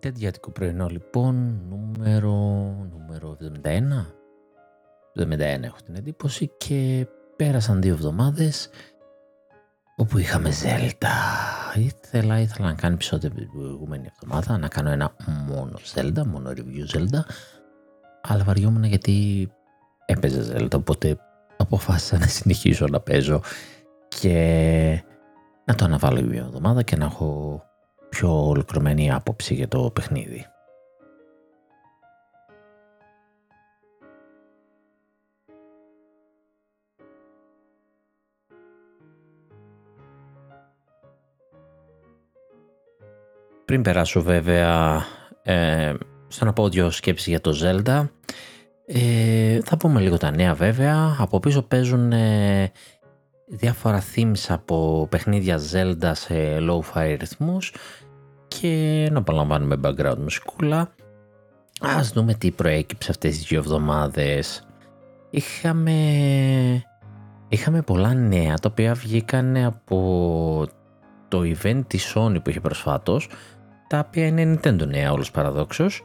Τεντιάτικο πρωινό λοιπόν, νούμερο, νούμερο 71. 71 έχω την εντύπωση και πέρασαν δύο εβδομάδες όπου είχαμε Zelda. Ήθελα, ήθελα να κάνω επεισόδιο την προηγούμενη εβδομάδα, να κάνω ένα μόνο Zelda, μόνο review Zelda, αλλά βαριόμουν γιατί έπαιζε Zelda, οπότε αποφάσισα να συνεχίσω να παίζω και να το αναβάλω μια εβδομάδα και να έχω πιο ολοκληρωμένη άποψη για το παιχνίδι. Πριν περάσω βέβαια ε, στο να πω δύο σκέψεις για το Zelda, ε, θα πούμε λίγο τα νέα βέβαια. Από πίσω παίζουν ε, διάφορα themes από παιχνίδια Zelda σε low-fi ρυθμούς και να απολαμβάνουμε background μουσικούλα. Ας δούμε τι προέκυψε αυτές τις δύο εβδομάδες. Είχαμε, είχαμε πολλά νέα τα οποία βγήκαν από το event της Sony που είχε προσφάτως τα οποία είναι Nintendo νέα όλος παραδόξως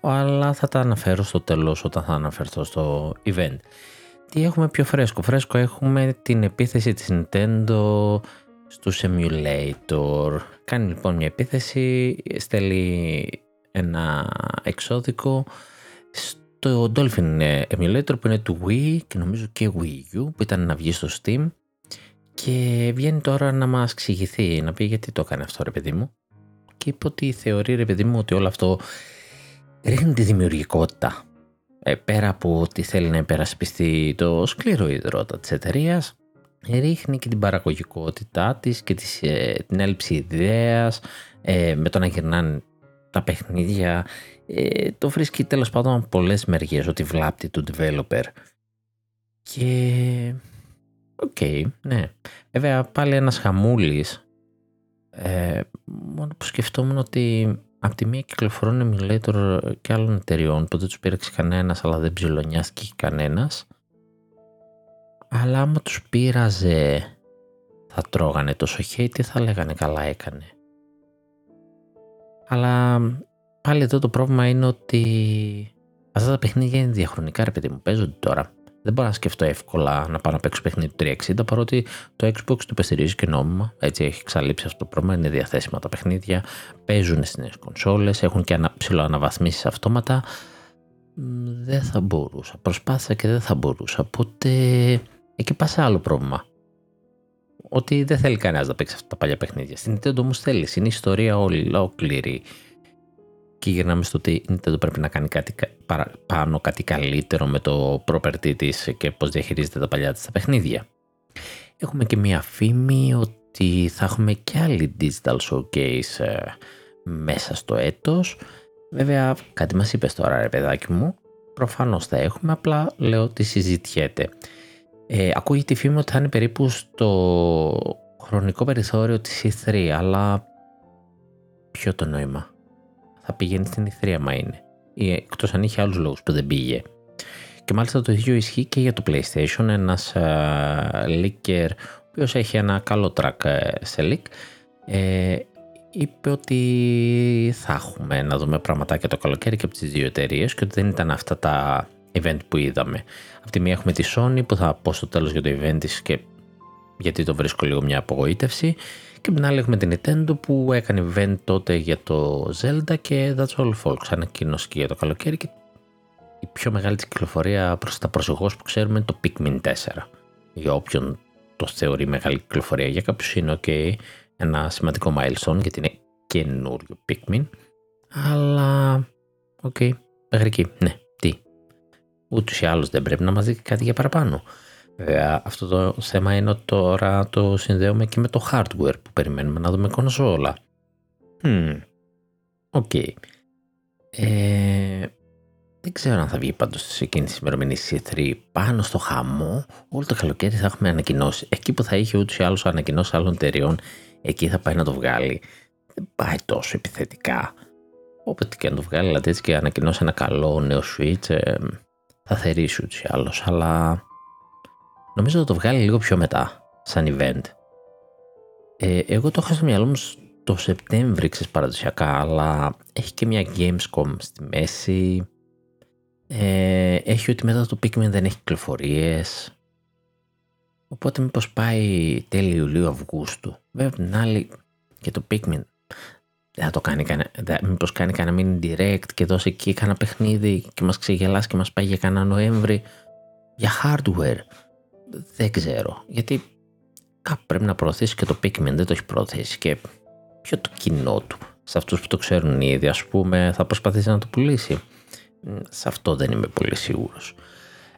αλλά θα τα αναφέρω στο τέλος όταν θα αναφερθώ στο event. Τι έχουμε πιο φρέσκο. Φρέσκο έχουμε την επίθεση της Nintendo στους emulator. Κάνει λοιπόν μια επίθεση, στέλνει ένα εξώδικο στο Dolphin emulator που είναι του Wii και νομίζω και Wii U που ήταν να βγει στο Steam και βγαίνει τώρα να μας εξηγηθεί, να πει γιατί το έκανε αυτό ρε παιδί μου και είπε ότι θεωρεί ρε παιδί μου ότι όλο αυτό ρίχνει τη δημιουργικότητα ε, πέρα από ότι θέλει να υπερασπιστεί το σκληρό ιδρώτα της εταιρείας, ρίχνει και την παραγωγικότητά της και της, ε, την έλλειψη ιδέας ε, με το να γυρνάνε τα παιχνίδια. Ε, το βρίσκει τέλος πάντων από πολλές μεριές ότι βλάπτει τους developer. Και OK, okay, ναι. Βέβαια πάλι ένας χαμούλης. Ε, μόνο που σκεφτόμουν ότι από τη μία κυκλοφορούν emulator και άλλων εταιριών που δεν τους πήραξε κανένας αλλά δεν ψιλονιάστηκε κανένας αλλά άμα τους πείραζε θα τρώγανε τόσο hate θα λέγανε καλά έκανε. Αλλά πάλι εδώ το πρόβλημα είναι ότι αυτά τα παιχνίδια είναι διαχρονικά ρε παιδί μου παίζονται τώρα. Δεν μπορώ να σκεφτώ εύκολα να πάω να παίξω παιχνίδι του 360 παρότι το Xbox το υπεστηρίζει και νόμιμα. Έτσι έχει εξαλείψει αυτό το πρόβλημα. Είναι διαθέσιμα τα παιχνίδια. Παίζουν στις νέες κονσόλες. Έχουν και ανα, ψηλό αναβαθμίσει αυτόματα. Δεν θα μπορούσα. Προσπάθησα και δεν θα μπορούσα. Οπότε εκεί πας σε άλλο πρόβλημα. Ότι δεν θέλει κανένας να παίξει αυτά τα παλιά παιχνίδια. Στην Nintendo όμως θέλει. Είναι η ιστορία ολόκληρη και γυρνάμε στο ότι η Nintendo πρέπει να κάνει κάτι πάνω, κάτι καλύτερο με το property της και πώς διαχειρίζεται τα παλιά της τα παιχνίδια. Έχουμε και μία φήμη ότι θα έχουμε και άλλη digital showcase ε, μέσα στο έτος. Βέβαια κάτι μας είπες τώρα ρε παιδάκι μου, προφανώς θα έχουμε, απλά λέω ότι συζητιέται. Ε, ακούγεται τη φήμη ότι θα είναι περίπου στο χρονικό περιθώριο της E3, αλλά ποιο το νόημα θα πηγαίνει στην Ιθρία μα είναι. Εκτός αν είχε άλλους λόγους που δεν πήγε. Και μάλιστα το ίδιο ισχύει και για το PlayStation. Ένας uh, leaker, ο οποίος έχει ένα καλό track ε, σε leak, ε, είπε ότι θα έχουμε να δούμε πραγματάκια το καλοκαίρι και από τις δύο εταιρείες και ότι δεν ήταν αυτά τα event που είδαμε. Από τη μία έχουμε τη Sony που θα πω στο τέλος για το event της και γιατί το βρίσκω λίγο μια απογοήτευση και την άλλη έχουμε την Nintendo που έκανε event τότε για το Zelda και That's All Folks. Ανακοίνωσε και για το καλοκαίρι και η πιο μεγάλη της κυκλοφορία προς τα προσεχώς που ξέρουμε είναι το Pikmin 4. Για όποιον το θεωρεί μεγάλη κυκλοφορία. Για κάποιους είναι ok, ένα σημαντικό milestone γιατί είναι καινούριο Pikmin. Αλλά, ok, okay, μέχρι εκεί, ναι, τι. Ούτως ή άλλως δεν πρέπει να μας δει κάτι για παραπάνω. Βέβαια αυτό το θέμα είναι ότι τώρα το συνδέουμε και με το hardware που περιμένουμε να δούμε κονσόλα. Hm. Ok. Okay. Ε, δεν ξέρω αν θα βγει πάντως σε εκείνες τις ημερομηνίες E3 πάνω στο χαμό. Όλο το καλοκαίρι θα έχουμε ανακοινώσεις. Εκεί που θα είχε ούτως ή άλλως ανακοινώσεις άλλων εταιριών, εκεί θα πάει να το βγάλει. Δεν πάει τόσο επιθετικά. Όποτε και να το βγάλει, δηλαδή έτσι και ανακοινώσει ένα καλό νέο Switch, ε, θα θερίσει ούτως ή άλλως. Αλλά Νομίζω θα το βγάλει λίγο πιο μετά, σαν event. Ε, εγώ το είχα στο μυαλό μου το Σεπτέμβρη ξέρεις παραδοσιακά, αλλά έχει και μια Gamescom στη μέση. Ε, έχει ότι μετά το Pikmin δεν έχει κυκλοφορίες. Οπότε μήπως πάει τέλη Ιουλίου Αυγούστου. Βέβαια την άλλη και το Pikmin δεν θα το κάνει κανένα, μήπως κάνει κανένα mini direct και δώσει εκεί κανένα παιχνίδι και μας ξεγελάσει και μας πάει για κανένα Νοέμβρη για hardware. Δεν ξέρω, γιατί κάπου πρέπει να προωθήσει και το Pikmin, δεν το έχει προωθήσει και ποιο το κοινό του. Σε αυτούς που το ξέρουν ήδη, ας πούμε, θα προσπαθήσει να το πουλήσει. Σε αυτό δεν είμαι πολύ σίγουρος.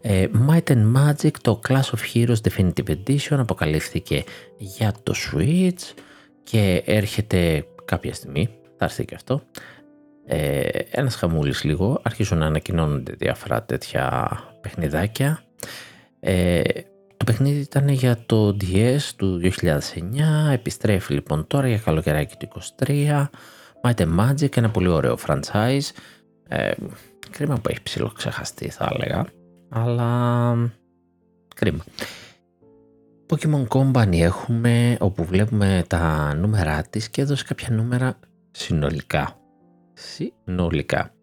Ε, Might and Magic, το Clash of Heroes Definitive Edition αποκαλύφθηκε για το Switch και έρχεται κάποια στιγμή, θα έρθει και αυτό. Ε, ένας χαμούλης λίγο, αρχίζουν να ανακοινώνονται διάφορα τέτοια παιχνιδάκια. Ε, το παιχνίδι ήταν για το DS του 2009, επιστρέφει λοιπόν τώρα για καλοκαιράκι του 23. Might and Magic, ένα πολύ ωραίο franchise. Ε, κρίμα που έχει ψηλό ξεχαστεί θα έλεγα, αλλά κρίμα. Pokemon Company έχουμε όπου βλέπουμε τα νούμερα της και έδωσε κάποια νούμερα συνολικά. Συνολικά.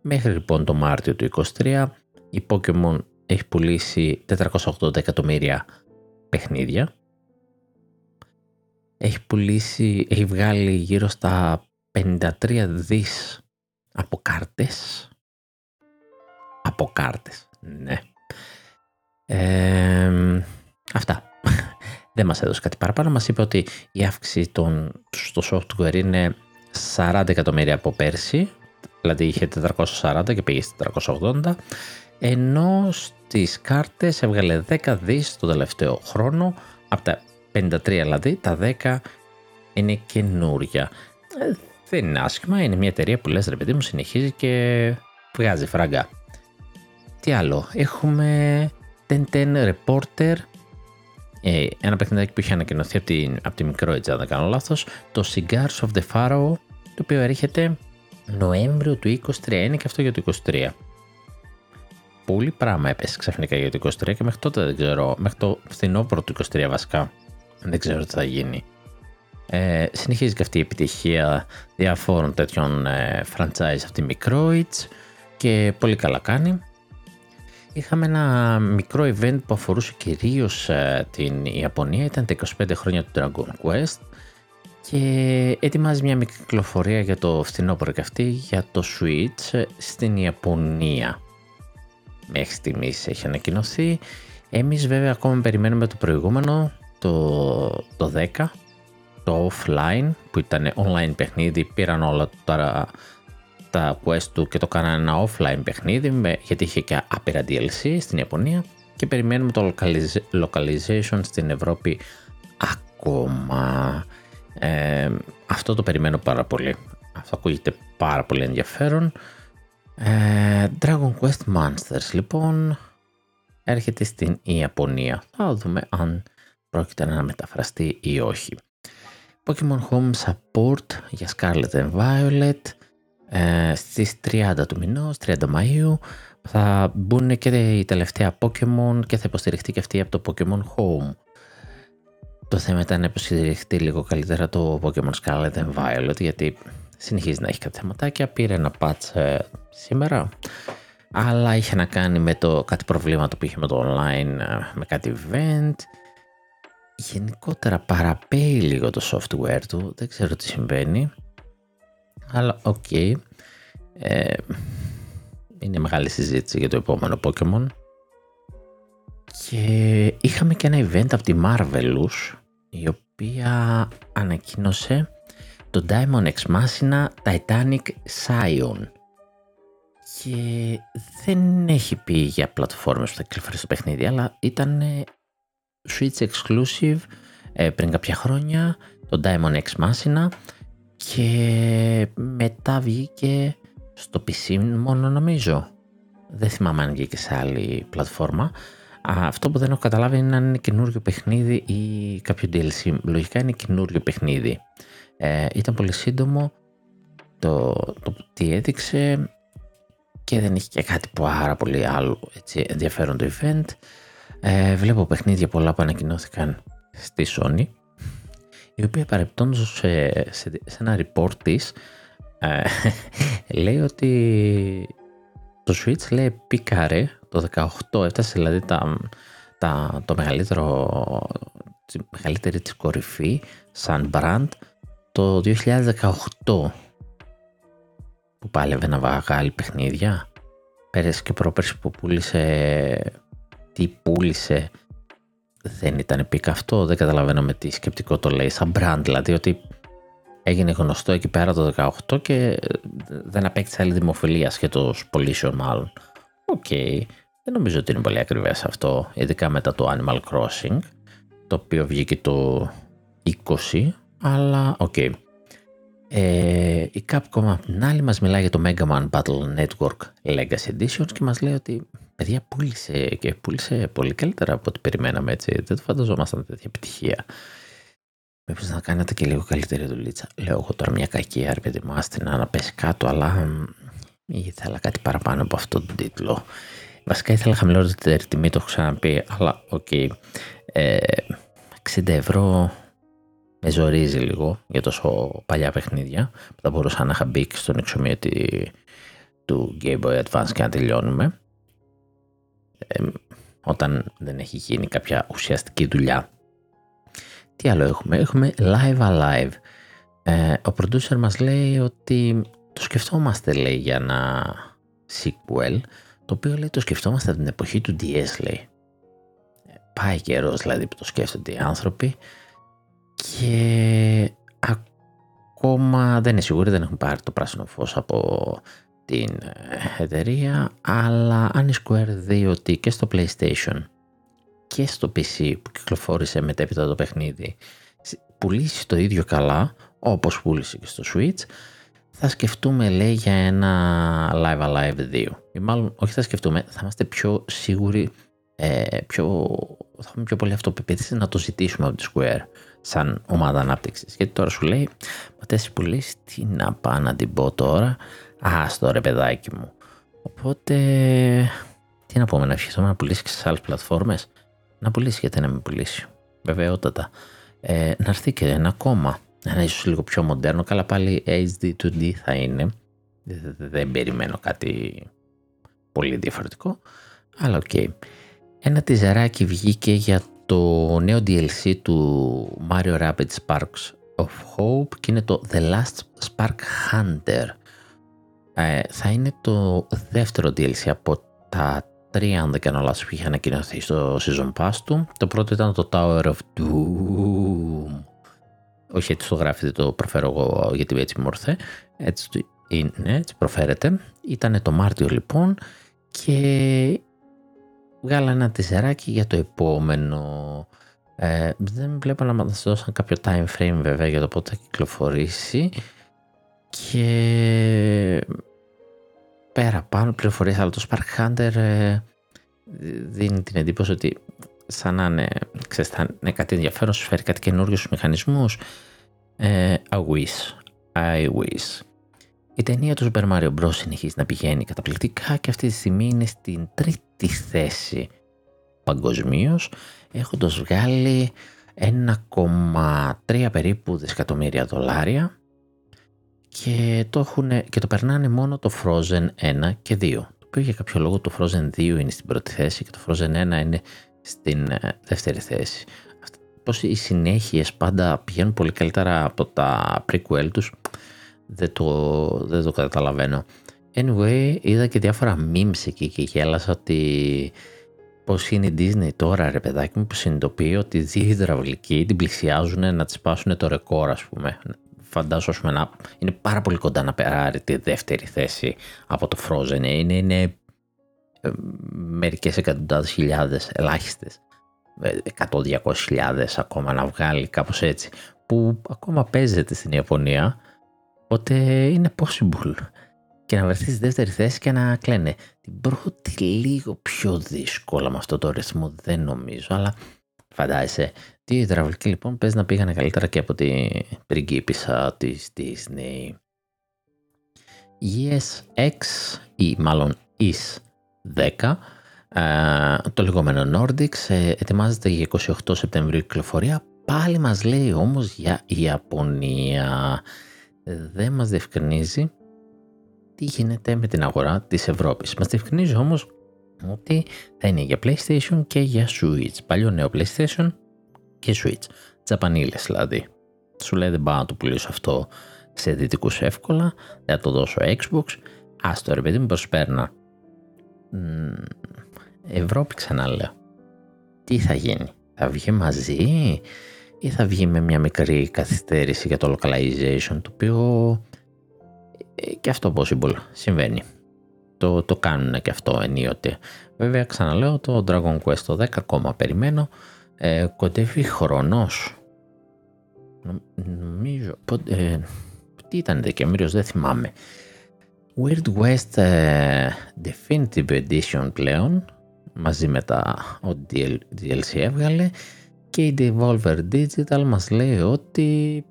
Μέχρι λοιπόν το Μάρτιο του 23 η Pokemon έχει πουλήσει 480 εκατομμύρια παιχνίδια. Έχει πουλήσει, έχει βγάλει γύρω στα 53 δις από κάρτες. Από κάρτες, ναι. αυτά. Δεν μας έδωσε κάτι παραπάνω. Μας είπε ότι η αύξηση των, στο software είναι 40 εκατομμύρια από πέρσι. Δηλαδή είχε 440 και πήγε στα 480 ενώ στις κάρτες έβγαλε 10 δις το τελευταίο χρόνο, από τα 53 δηλαδή, τα 10 είναι καινούρια. Ε, δεν είναι άσχημα, είναι μια εταιρεία που λες ρε παιδί μου συνεχίζει και βγάζει φραγκά. Τι άλλο, έχουμε Ten Ten Reporter, ε, ένα παιχνιδάκι που είχε ανακοινωθεί από τη, από τη μικρό έτσι, αν δεν κάνω λάθος, το Cigars of the Pharaoh, το οποίο έρχεται Νοέμβριο του 23, είναι και αυτό για το 23 πολύ πράγμα έπεσε ξαφνικά για το 23 και μέχρι τότε δεν ξέρω, μέχρι το φθινόπωρο του 23 βασικά δεν ξέρω τι θα γίνει. Ε, συνεχίζει και αυτή η επιτυχία διαφόρων τέτοιων ε, franchise από τη Microids και πολύ καλά κάνει. Είχαμε ένα μικρό event που αφορούσε κυρίως ε, την Ιαπωνία, ήταν τα 25 χρόνια του Dragon Quest και ετοιμάζει μια μικρή κυκλοφορία για το φθινόπωρο και αυτή για το Switch ε, στην Ιαπωνία μέχρι στιγμής έχει ανακοινωθεί. Εμείς βέβαια ακόμα περιμένουμε το προηγούμενο, το, το 10, το offline που ήταν online παιχνίδι, πήραν όλα τώρα τα quest του και το κάνανε ένα offline παιχνίδι γιατί είχε και άπειρα DLC στην Ιαπωνία και περιμένουμε το localization στην Ευρώπη ακόμα. Ε, αυτό το περιμένω πάρα πολύ. Αυτό ακούγεται πάρα πολύ ενδιαφέρον. Ε, Dragon Quest Monsters λοιπόν έρχεται στην Ιαπωνία. Θα δούμε αν πρόκειται να μεταφραστεί ή όχι. Pokemon Home Support για Scarlet and Violet ε, στις 30 του μηνός, 30 Μαΐου θα μπουν και η τελευταία Pokemon και θα υποστηριχτεί και αυτή από το Pokemon Home. Το θέμα ήταν να υποστηριχτεί λίγο καλύτερα το Pokemon Scarlet and Violet γιατί συνεχίζει να έχει κάτι θεματάκια, πήρε ένα patch ε, σήμερα, αλλά είχε να κάνει με το κάτι προβλήματα που είχε με το online, ε, με κάτι event. Γενικότερα παραπαίει λίγο το software του, δεν ξέρω τι συμβαίνει, αλλά ok. Okay. Ε, είναι μεγάλη συζήτηση για το επόμενο Pokemon. Και είχαμε και ένα event από τη Marvelous, η οποία ανακοίνωσε το Daemon X Machina Titanic Scion. Και δεν έχει πει για πλατφόρμες που θα κυκλοφορήσει το παιχνίδι αλλά ήταν Switch exclusive ε, πριν κάποια χρόνια το Diamond X Machina και μετά βγήκε στο PC μόνο νομίζω. Δεν θυμάμαι αν βγήκε σε άλλη πλατφόρμα. Αυτό που δεν έχω καταλάβει είναι αν είναι καινούριο παιχνίδι ή κάποιο DLC λογικά είναι καινούριο παιχνίδι ε, ήταν πολύ σύντομο το, το τι έδειξε και δεν είχε και κάτι πάρα πολύ άλλο έτσι, ενδιαφέρον το event. Ε, βλέπω παιχνίδια πολλά που ανακοινώθηκαν στη Sony. η οποία παρεπτόντως σε, σε, σε, ένα report της ε, λέει ότι το Switch λέει πίκαρε το 18, έφτασε δηλαδή τα, τα, το μεγαλύτερο, τη μεγαλύτερη της κορυφή σαν brand το 2018 που πάλευε να βγάλει παιχνίδια. Πέρυσι και πρόπερσι που πούλησε, τι πούλησε, δεν ήταν peak αυτό, δεν καταλαβαίνω με τι σκεπτικό το λέει, σαν brand δηλαδή ότι έγινε γνωστό εκεί πέρα το 18 και δεν απέκτησε άλλη δημοφιλία εκτός πωλήσεων μάλλον. Ok, okay. δεν νομίζω ότι είναι πολύ ακριβές αυτό, ειδικά μετά το Animal Crossing, το οποίο βγήκε το 20, αλλά ok. Okay. Ε, η Capcom απ' την άλλη μας μιλάει για το Mega Man Battle Network Legacy Editions και μας λέει ότι παιδιά πούλησε και πούλησε πολύ καλύτερα από ό,τι περιμέναμε έτσι. Δεν το φανταζόμασταν τέτοια επιτυχία. Μήπως να κάνετε και λίγο καλύτερη δουλίτσα. Λέω εγώ τώρα μια κακία ρε παιδί μου άστη να πέσει κάτω αλλά ήθελα κάτι παραπάνω από αυτόν τον τίτλο. Βασικά ήθελα χαμηλότερη τιμή, το έχω ξαναπεί, αλλά ok. Okay. Ε, 60 ευρώ με ζορίζει λίγο για τόσο παλιά παιχνίδια που θα μπορούσα να είχα μπει στον εξομοιωτή του Game Boy Advance και να τελειώνουμε ε, όταν δεν έχει γίνει κάποια ουσιαστική δουλειά. Τι άλλο έχουμε, έχουμε Live Alive. Ε, ο producer μας λέει ότι το σκεφτόμαστε λέει για ένα sequel το οποίο λέει το σκεφτόμαστε από την εποχή του DS λέει. Ε, πάει καιρός δηλαδή που το σκέφτονται οι άνθρωποι και ακόμα δεν είναι σίγουροι, δεν έχουν πάρει το πράσινο φως από την ε, εταιρεία, αλλά αν η Square δει ότι και στο PlayStation και στο PC που κυκλοφόρησε μετέπειτα το παιχνίδι πουλήσει το ίδιο καλά όπως πούλησε και στο Switch θα σκεφτούμε λέει για ένα Live Alive 2 ή μάλλον όχι θα σκεφτούμε θα είμαστε πιο σίγουροι ε, πιο, θα έχουμε πιο πολύ αυτοπεποίθηση να το ζητήσουμε από τη Square σαν ομάδα ανάπτυξης. Γιατί τώρα σου λέει, μα τέσσερι που λέει, τι να πάω να την πω τώρα. Α, στο ρε παιδάκι μου. Οπότε, τι να πούμε, να ευχηθούμε να πουλήσει και σε άλλες πλατφόρμες. Να πουλήσει γιατί να μην πουλήσει. Βεβαιότατα. Ε, να έρθει και ένα ακόμα. Ένα ίσως λίγο πιο μοντέρνο. Καλά πάλι HD2D θα είναι. Δεν, δεν περιμένω κάτι πολύ διαφορετικό. Αλλά ok. Okay. Ένα τιζεράκι βγήκε για το νέο DLC του Mario Rabbids Sparks of Hope και είναι το The Last Spark Hunter. Ε, θα είναι το δεύτερο DLC από τα τρία, αν δεν κάνω λάθος, που είχε ανακοινωθεί στο Season Pass του. Το πρώτο ήταν το Tower of Doom. Όχι έτσι το γράφει, το προφέρω εγώ γιατί έτσι μόρθε. Έτσι είναι, έτσι προφέρεται. Ήταν το Μάρτιο λοιπόν και βγάλα ένα τεσσεράκι για το επόμενο. Ε, δεν βλέπω να μας δώσαν κάποιο time frame βέβαια για το πότε θα κυκλοφορήσει και πέρα πάνω πληροφορίες αλλά το Spark Hunter ε, δίνει την εντύπωση ότι σαν να είναι, ξέρεις, θα είναι κάτι ενδιαφέρον, σου φέρει κάτι καινούριο στους μηχανισμούς ε, I wish, I wish. Η ταινία του Super Mario Bros. συνεχίζει να πηγαίνει καταπληκτικά και αυτή τη στιγμή είναι στην τρίτη θέση παγκοσμίως, έχοντας βγάλει 1,3 περίπου δισεκατομμύρια δολάρια και το, έχουν, και το περνάνε μόνο το Frozen 1 και 2. Το οποίο για κάποιο λόγο το Frozen 2 είναι στην πρώτη θέση και το Frozen 1 είναι στην ε, δεύτερη θέση. Πώς οι συνέχειες πάντα πηγαίνουν πολύ καλύτερα από τα prequel τους δεν το, δεν το καταλαβαίνω. Anyway, είδα και διάφορα memes εκεί και γέλασα ότι πως είναι η Disney τώρα ρε παιδάκι μου που συνειδητοποιεί ότι οι δύο υδραυλικοί την πλησιάζουν να της σπάσουν το ρεκόρ ας πούμε. Φαντάζομαι να είναι πάρα πολύ κοντά να περάρει τη δεύτερη θέση από το Frozen. Είναι, είναι ε, μερικές εκατοντάδες χιλιάδες ελάχιστες. 100-200 ε, χιλιάδες ακόμα να βγάλει κάπως έτσι που ακόμα παίζεται στην Ιαπωνία Οπότε είναι possible και να βρεθείς στη δεύτερη θέση και να κλαίνε. Την πρώτη λίγο πιο δύσκολα με αυτό το ρυθμό δεν νομίζω, αλλά φαντάζεσαι. Τι υδραυλική λοιπόν πες να πήγανε καλύτερα και από την πριγκίπισσα της Disney. ESX ή μάλλον ES 10 το λεγόμενο Nordics ε, ετοιμάζεται για 28 Σεπτεμβρίου κυκλοφορία πάλι μας λέει όμως για Ιαπωνία. Δεν μας διευκρινίζει τι γίνεται με την αγορά της Ευρώπης. Μας διευκρινίζει όμως ότι θα είναι για PlayStation και για Switch. Παλιό νέο PlayStation και Switch. Τσαπανίλες δηλαδή. Σου λέει δεν πάω να το πουλήσω αυτό σε δυτικούς εύκολα, δεν θα το δώσω Xbox. Άστο ρε παιδί μου προσπέρνα. Ευρώπη ξαναλέω. Τι θα γίνει, θα βγει μαζί ή θα βγει με μια μικρή καθυστέρηση για το localization το οποίο ε, και αυτό possible συμβαίνει. Το, το κάνουν και αυτό ενίοτε. Βέβαια ξαναλέω το Dragon Quest 10 ακόμα περιμένω. Ε, κοντεύει χρόνος. Νομίζω... Ε, τι ήταν Δεκεμβριος δεν θυμάμαι. Weird West ε, Definitive Edition πλέον μαζί με τα DLC έβγαλε και η Devolver Digital μας λέει ότι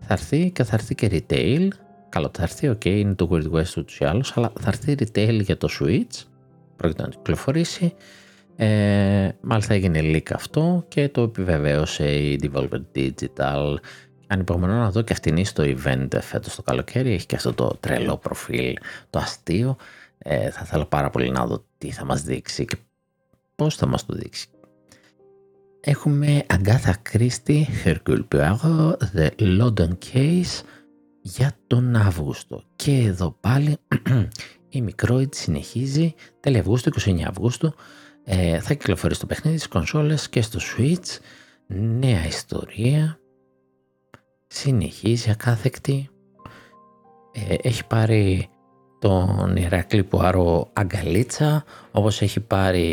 θα έρθει και θα έρθει και retail Καλό, θα έρθει, ok, είναι το Weird West ούτως ή άλλως, αλλά θα έρθει retail για το Switch, πρόκειται να κυκλοφορήσει. Ε, μάλιστα έγινε leak αυτό και το επιβεβαίωσε η Devolver Digital. Ανυπομονώ να δω και αυτήν στο event φέτος το καλοκαίρι, έχει και αυτό το τρελό προφίλ, το αστείο. Ε, θα θέλω πάρα πολύ να δω τι θα μας δείξει και πώς θα μας το δείξει. Έχουμε Agatha Christie, Hercule Poirot, The London Case, για τον Αύγουστο. Και εδώ πάλι η Microid συνεχίζει. Τέλη Αυγούστου, 29 Αυγούστου ε, θα κυκλοφορήσει το παιχνίδι στις κονσόλες και στο Switch. Νέα ιστορία. Συνεχίζει ακάθεκτη. Ε, έχει πάρει τον Ηρακλή Πουάρο αγκαλίτσα όπως έχει πάρει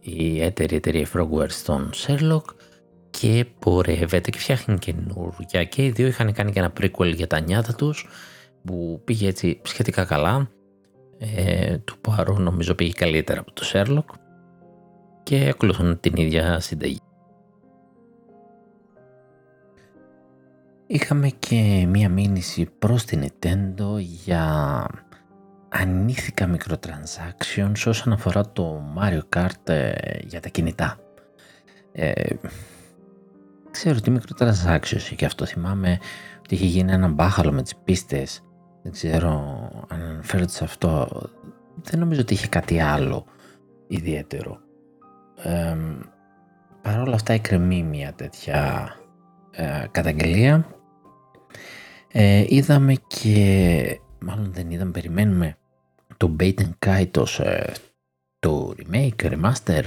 η εταιρεία εταιρεία Frogwares στον Sherlock και πορεύεται και φτιάχνει καινούργια και οι δύο είχαν κάνει και ένα prequel για τα νιάτα τους που πήγε έτσι σχετικά καλά ε, του Πουαρό νομίζω πήγε καλύτερα από το Sherlock και ακολουθούν την ίδια συνταγή. Είχαμε και μία μήνυση προς την Nintendo για ανήθικα microtransactions όσον αφορά το Mario Kart ε, για τα κινητά. Ε, ξέρω τι microtransactions και αυτό. Θυμάμαι ότι είχε γίνει ένα μπάχαλο με τις πίστες. Δεν ξέρω αν αναφέρεται σε αυτό. Δεν νομίζω ότι είχε κάτι άλλο ιδιαίτερο. Ε, Παρ' όλα αυτά εκκρεμεί μια τέτοια ε, καταγγελία. Ε, είδαμε και μάλλον δεν είδαμε περιμένουμε το Bait and Kaitos ε, το remake, remaster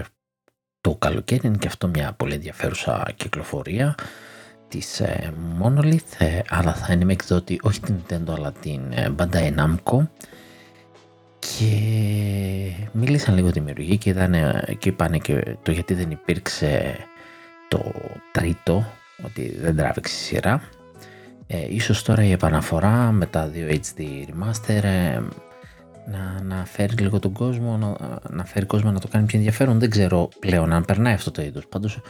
το καλοκαίρι είναι και αυτό μια πολύ ενδιαφέρουσα κυκλοφορία της ε, Monolith ε, αλλά θα είναι με εκδότη όχι την Nintendo αλλά την ε, Bandai Namco. Και μίλησαν λίγο δημιουργοί και, είδαν, και είπαν και το γιατί δεν υπήρξε το τρίτο ότι δεν τράβηξε σειρά. Ε, ίσως τώρα η επαναφορά με τα δύο HD Remaster να, να φέρει λίγο τον κόσμο, να, να φέρει κόσμο να το κάνει πιο ενδιαφέρον. Δεν ξέρω πλέον αν περνάει αυτό το είδος. Πάντως,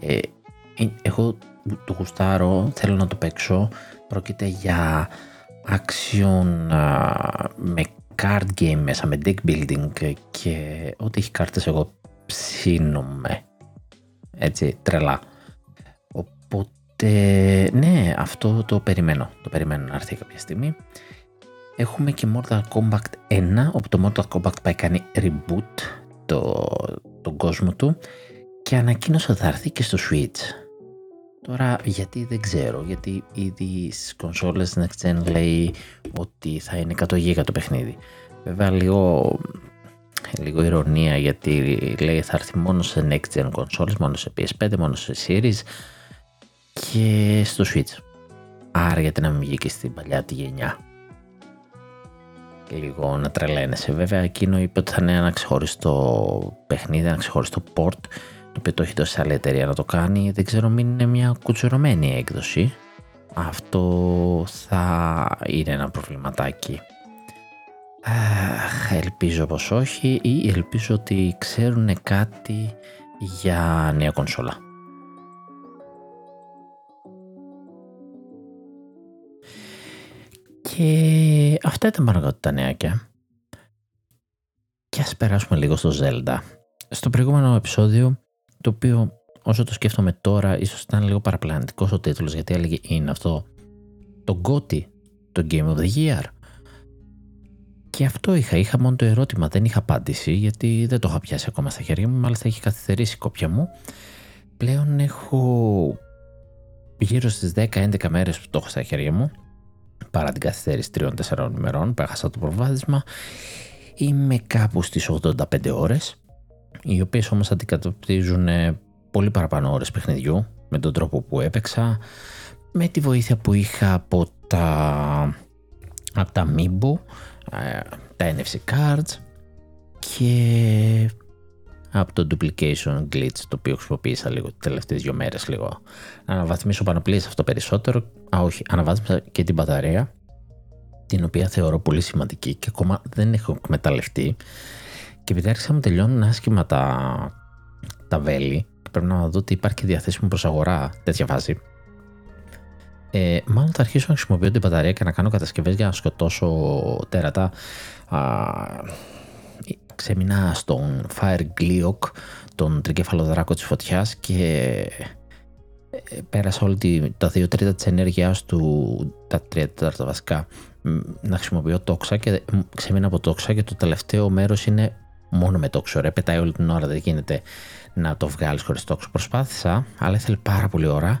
ε, ε εγώ το γουστάρω, θέλω να το παίξω. Πρόκειται για action με card game μέσα, με deck building και ό,τι έχει κάρτες εγώ ψήνομαι. Έτσι, τρελά. Οπότε, ναι, αυτό το περιμένω. Το περιμένω να έρθει κάποια στιγμή. Έχουμε και Mortal Kombat 1, όπου το Mortal Kombat πάει κάνει reboot το, τον κόσμο του και ανακοίνωσε ότι θα έρθει και στο Switch. Τώρα γιατί δεν ξέρω, γιατί ήδη στις κονσόλες Next Gen λέει ότι θα είναι 100 GB το παιχνίδι. Βέβαια λίγο, λίγο ηρωνία γιατί λέει θα έρθει μόνο σε Next Gen κονσόλες, μόνο σε PS5, μόνο σε Series και στο Switch. Άρα γιατί να μην βγει και στην παλιά τη γενιά λίγο να τρελαίνεσαι. Βέβαια εκείνο είπε ότι θα είναι ένα ξεχωριστό παιχνίδι, ένα ξεχωριστό port το οποίο το έχει δώσει άλλη εταιρεία να το κάνει. Δεν ξέρω μην είναι μια κουτσουρωμένη έκδοση. Αυτό θα είναι ένα προβληματάκι. Αχ, ελπίζω πως όχι ή ελπίζω ότι ξέρουν κάτι για νέα κονσόλα. Και αυτά ήταν πάνω τα νεάκια. Και ας περάσουμε λίγο στο Zelda. Στο προηγούμενο επεισόδιο, το οποίο όσο το σκέφτομαι τώρα, ίσως ήταν λίγο παραπλανητικός ο τίτλος γιατί έλεγε είναι αυτό το GOTY, το Game of the Year. Και αυτό είχα, είχα μόνο το ερώτημα, δεν είχα απάντηση γιατί δεν το είχα πιάσει ακόμα στα χέρια μου, μάλιστα έχει καθυστερήσει η κόπια μου. Πλέον έχω γύρω στις 10-11 μέρες που το έχω στα χέρια μου, παρά την καθυστέρηση 3-4 ημερών που έχασα το προβάδισμα, είμαι κάπου στις 85 ώρες, οι οποίες όμως αντικατοπτρίζουν πολύ παραπάνω ώρες παιχνιδιού, με τον τρόπο που έπαιξα, με τη βοήθεια που είχα από τα, από τα Amiibo, ε, τα NFC cards και από το duplication glitch το οποίο χρησιμοποίησα λίγο τις τελευταίες δύο μέρες λίγο. Να αναβαθμίσω πανοπλίες αυτό περισσότερο. Α όχι αναβάθμισα και την μπαταρία την οποία θεωρώ πολύ σημαντική και ακόμα δεν έχω εκμεταλλευτεί. Και επειδή άρχισα να τελειώνουν άσχημα τα, τα βέλη και πρέπει να δω ότι υπάρχει και διαθέσιμο προς αγορά τέτοια βάση. Ε, μάλλον θα αρχίσω να χρησιμοποιώ την μπαταρία και να κάνω κατασκευές για να σκοτώσω τέρατα. Α, ξέμεινα στον Fire Gleok, τον τρικέφαλο δράκο της φωτιάς και ε, πέρασα όλη τη, τα δύο τρίτα της ενέργειάς του, τα τρία τέταρτα βασικά, να χρησιμοποιώ τόξα και ξέμεινα από τόξα και το τελευταίο μέρος είναι μόνο με τόξο. Ρε, πετάει όλη την ώρα, δεν γίνεται να το βγάλεις χωρίς τόξο. Προσπάθησα, αλλά ήθελε πάρα πολύ ώρα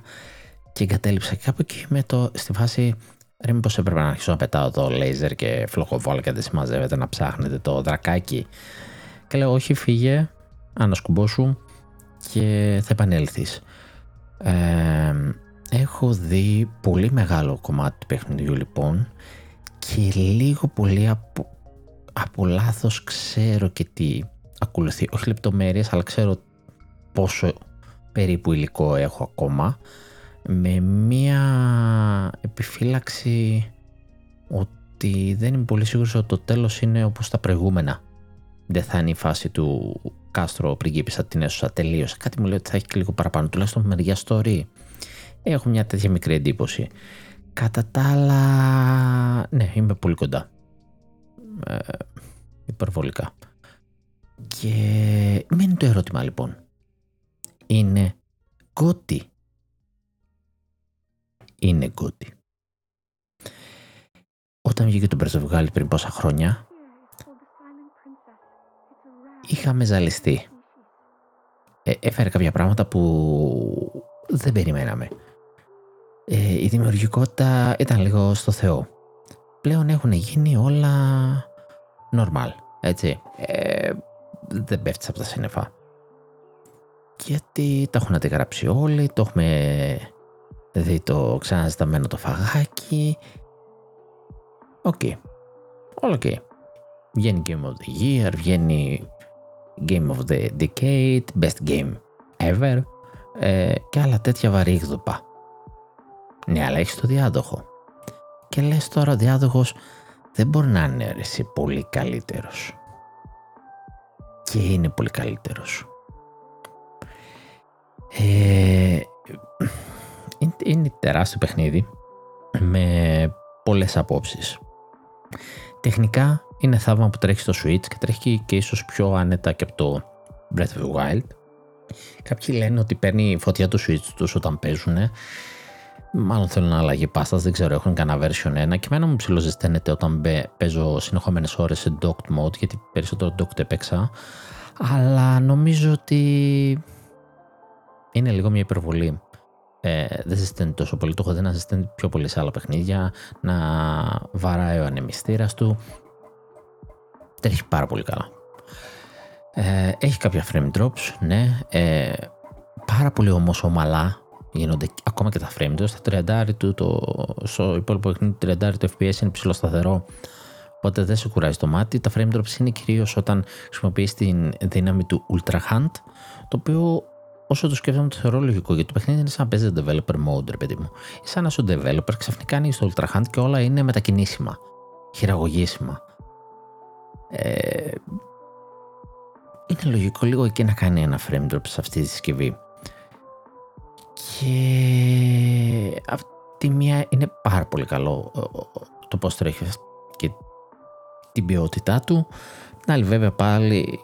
και εγκατέλειψα και κάπου εκεί με το, στη φάση Ρε μήπως έπρεπε να αρχίσω να πετάω το λέιζερ και φλοχοβόλ και δεν συμμαζεύεται να ψάχνετε το δρακάκι. Και λέω όχι φύγε, ανασκουμπόσου και θα επανέλθεις. Ε, έχω δει πολύ μεγάλο κομμάτι του παιχνιδιού λοιπόν και λίγο πολύ από, από λάθος ξέρω και τι ακολουθεί. Όχι λεπτομέρειες αλλά ξέρω πόσο περίπου υλικό έχω ακόμα με μία επιφύλαξη ότι δεν είμαι πολύ σίγουρος ότι το τέλος είναι όπως τα προηγούμενα. Δεν θα είναι η φάση του Κάστρο πριγκίπισσα την έσωσα τελείωσε. Κάτι μου λέει ότι θα έχει και λίγο παραπάνω, τουλάχιστον μεριά story. Έχω μια τέτοια μικρή εντύπωση. Κατά τα άλλα, ναι, είμαι πολύ κοντά. Ε, υπερβολικά. Και μένει το ερώτημα λοιπόν. Είναι κότι είναι γκούτι. Όταν βγήκε το Breath πριν πόσα χρόνια, είχαμε ζαλιστεί. Ε, έφερε κάποια πράγματα που δεν περιμέναμε. Ε, η δημιουργικότητα ήταν λίγο στο Θεό. Πλέον έχουν γίνει όλα normal, έτσι. Ε, δεν πέφτεις από τα σύννεφα. Γιατί τα έχουν αντιγράψει όλοι, το έχουμε δει το ξαναζεσταμένο το φαγάκι. Ok. Okay. Όλο οκ. Βγαίνει Game of the Year, βγαίνει Game of the Decade, Best Game Ever ε, και άλλα τέτοια βαρύγδουπα. Ναι, αλλά έχεις το διάδοχο. Και λες τώρα ο διάδοχος δεν μπορεί να είναι εσύ πολύ καλύτερος. Και είναι πολύ καλύτερος. Ε, είναι τεράστιο παιχνίδι με πολλές απόψεις. Τεχνικά είναι θαύμα που τρέχει στο Switch και τρέχει και ίσως πιο άνετα και από το Breath of the Wild. Κάποιοι λένε ότι παίρνει φωτιά του Switch τους όταν παίζουν. Μάλλον θέλουν αλλαγή πάστας, δεν ξέρω, έχουν κανένα version 1 και εμένα μου ψιλοζεσταίνεται όταν παίζω συνεχόμενες ώρες σε docked mode γιατί περισσότερο docked έπαιξα αλλά νομίζω ότι είναι λίγο μια υπερβολή ε, δεν ζεσταίνει τόσο πολύ. Το έχω δει να ζεσταίνει πιο πολύ σε άλλα παιχνίδια, να βαράει ο ανεμιστήρας του. Τρέχει πάρα πολύ καλά. Ε, έχει κάποια frame drops, ναι. Ε, πάρα πολύ όμως ομαλά γίνονται ακόμα και τα frame drops. Στα 30 του, το, στο υπόλοιπο παιχνίδι, 30 του FPS είναι ψηλό σταθερό. Οπότε δεν σε κουράζει το μάτι. Τα frame drops είναι κυρίως όταν χρησιμοποιείς την δύναμη του Ultra Hunt, το οποίο όσο το σκέφτομαι το θεωρώ λογικό γιατί το παιχνίδι είναι σαν να παίζει developer mode, ρε παιδί μου. Σαν να είσαι developer, ξαφνικά ανοίγεις το Ultra Hunt και όλα είναι μετακινήσιμα, χειραγωγήσιμα. Ε, είναι λογικό λίγο εκεί να κάνει ένα frame drop σε αυτή τη συσκευή. Και αυτή μία είναι πάρα πολύ καλό το πώς τρέχει και την ποιότητά του. Την άλλη βέβαια πάλι